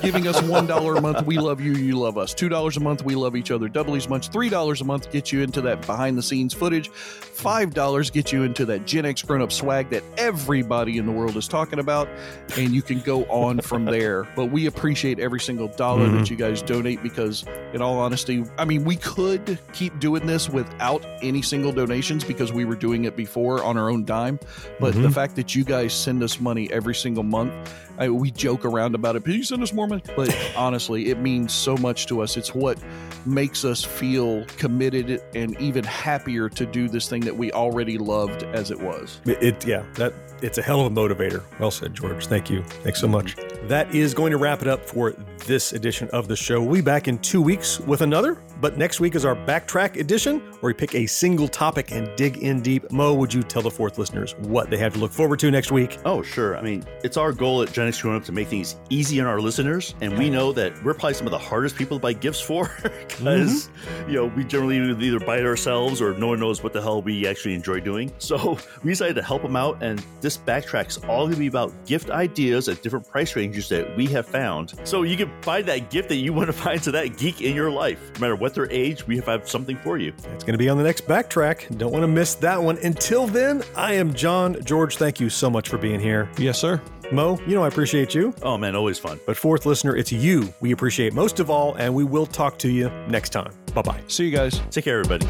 giving us $1 a month. We love you. You love us. $2 a month. We love each other. Double as much. $3 a month gets you into that behind the scenes footage. $5 gets you into that Gen X grown up swag that everybody in the world is talking about. And you can go on from there. But we appreciate every single dollar Mhm. that you guys donate because, in all honesty, I mean, we could keep doing this without any single donations because we were doing it before on our own dime. But the Mhm. fact that you guys send us money every single month, I, we joke around about it. Please send us more money. But honestly, it means so much to us. It's what makes us feel committed and even happier to do this thing that we already loved as it was. It, it- yeah, that it's a hell of a motivator. Well said, George. Thank you. Thanks so much. That is going to wrap it up for this edition of the show. We'll be back in two weeks with another, but next week is our backtrack edition where we pick a single topic and dig in deep. Mo, would you tell the fourth listeners what they have to look forward to next week? Oh, sure. I mean, it's our goal at Gen X Growing Up to make things easy on our listeners, and we know that we're probably some of the hardest people to buy gifts for because mm-hmm. you know we generally either buy it ourselves or no one knows what the hell we actually enjoy doing. So we decided to help them out, and this backtrack's all going to be about gift ideas at different price ranges that we have found. So you can find that gift that you want to find to that geek in your life, no matter what their age. We have something for you. It's going to be on the next backtrack. Don't want to miss that one. Until then, I am John. George, thank you so much for being here. Yes, sir. Mo, you know I appreciate you. Oh man, always fun. But fourth listener, it's you we appreciate most of all, and we will talk to you next time. Bye bye. See you guys. Take care, everybody.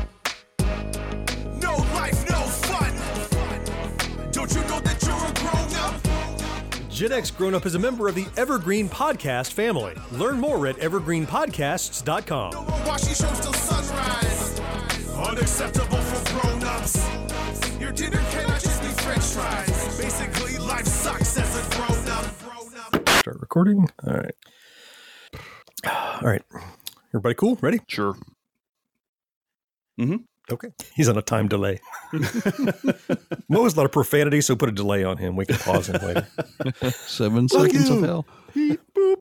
Gen X Grown Up is a member of the Evergreen Podcast family. Learn more at evergreenpodcasts.com. Watching shows. Unacceptable for grown ups. Your dinner cannot just be french fries. Basically, life sucks as a grown up. Start recording. All right. All right. Everybody cool? Ready? Sure. Mm-hmm. Okay. He's on a time delay. Mo has a lot of profanity, so put a delay on him. We can pause him later. Seven Fuck seconds of you. hell.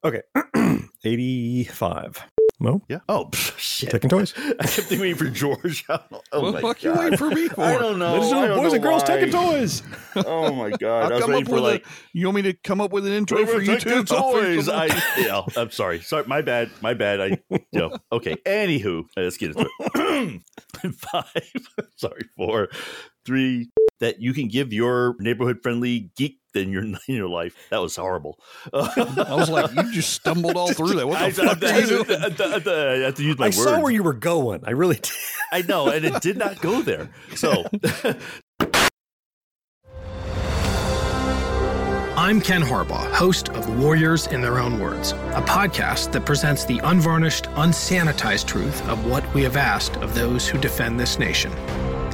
Okay. 85. Mo? Yeah. Oh, pff, shit. Taking toys? I kept thinking for George. oh What the fuck you God. waiting for me for? I don't know. Ladies and gentlemen, boys and girls why. taking toys. Oh my god! I'll I was come waiting up for with like a, you want me to come up with an intro We're for you taking two? toys. I yeah. I'm sorry. Sorry. My bad. My bad. I you know. Okay. Anywho, let's get into it. Five. sorry. Four. Three. That you can give your neighborhood friendly geek in your in your life. That was horrible. I was like, you just stumbled all through that. What the I, fuck I, did you do? I, I, I have to use my I words. saw where you were going. I really did. I know, and it did not go there. So I'm Ken Harbaugh, host of Warriors in Their Own Words, a podcast that presents the unvarnished, unsanitized truth of what we have asked of those who defend this nation.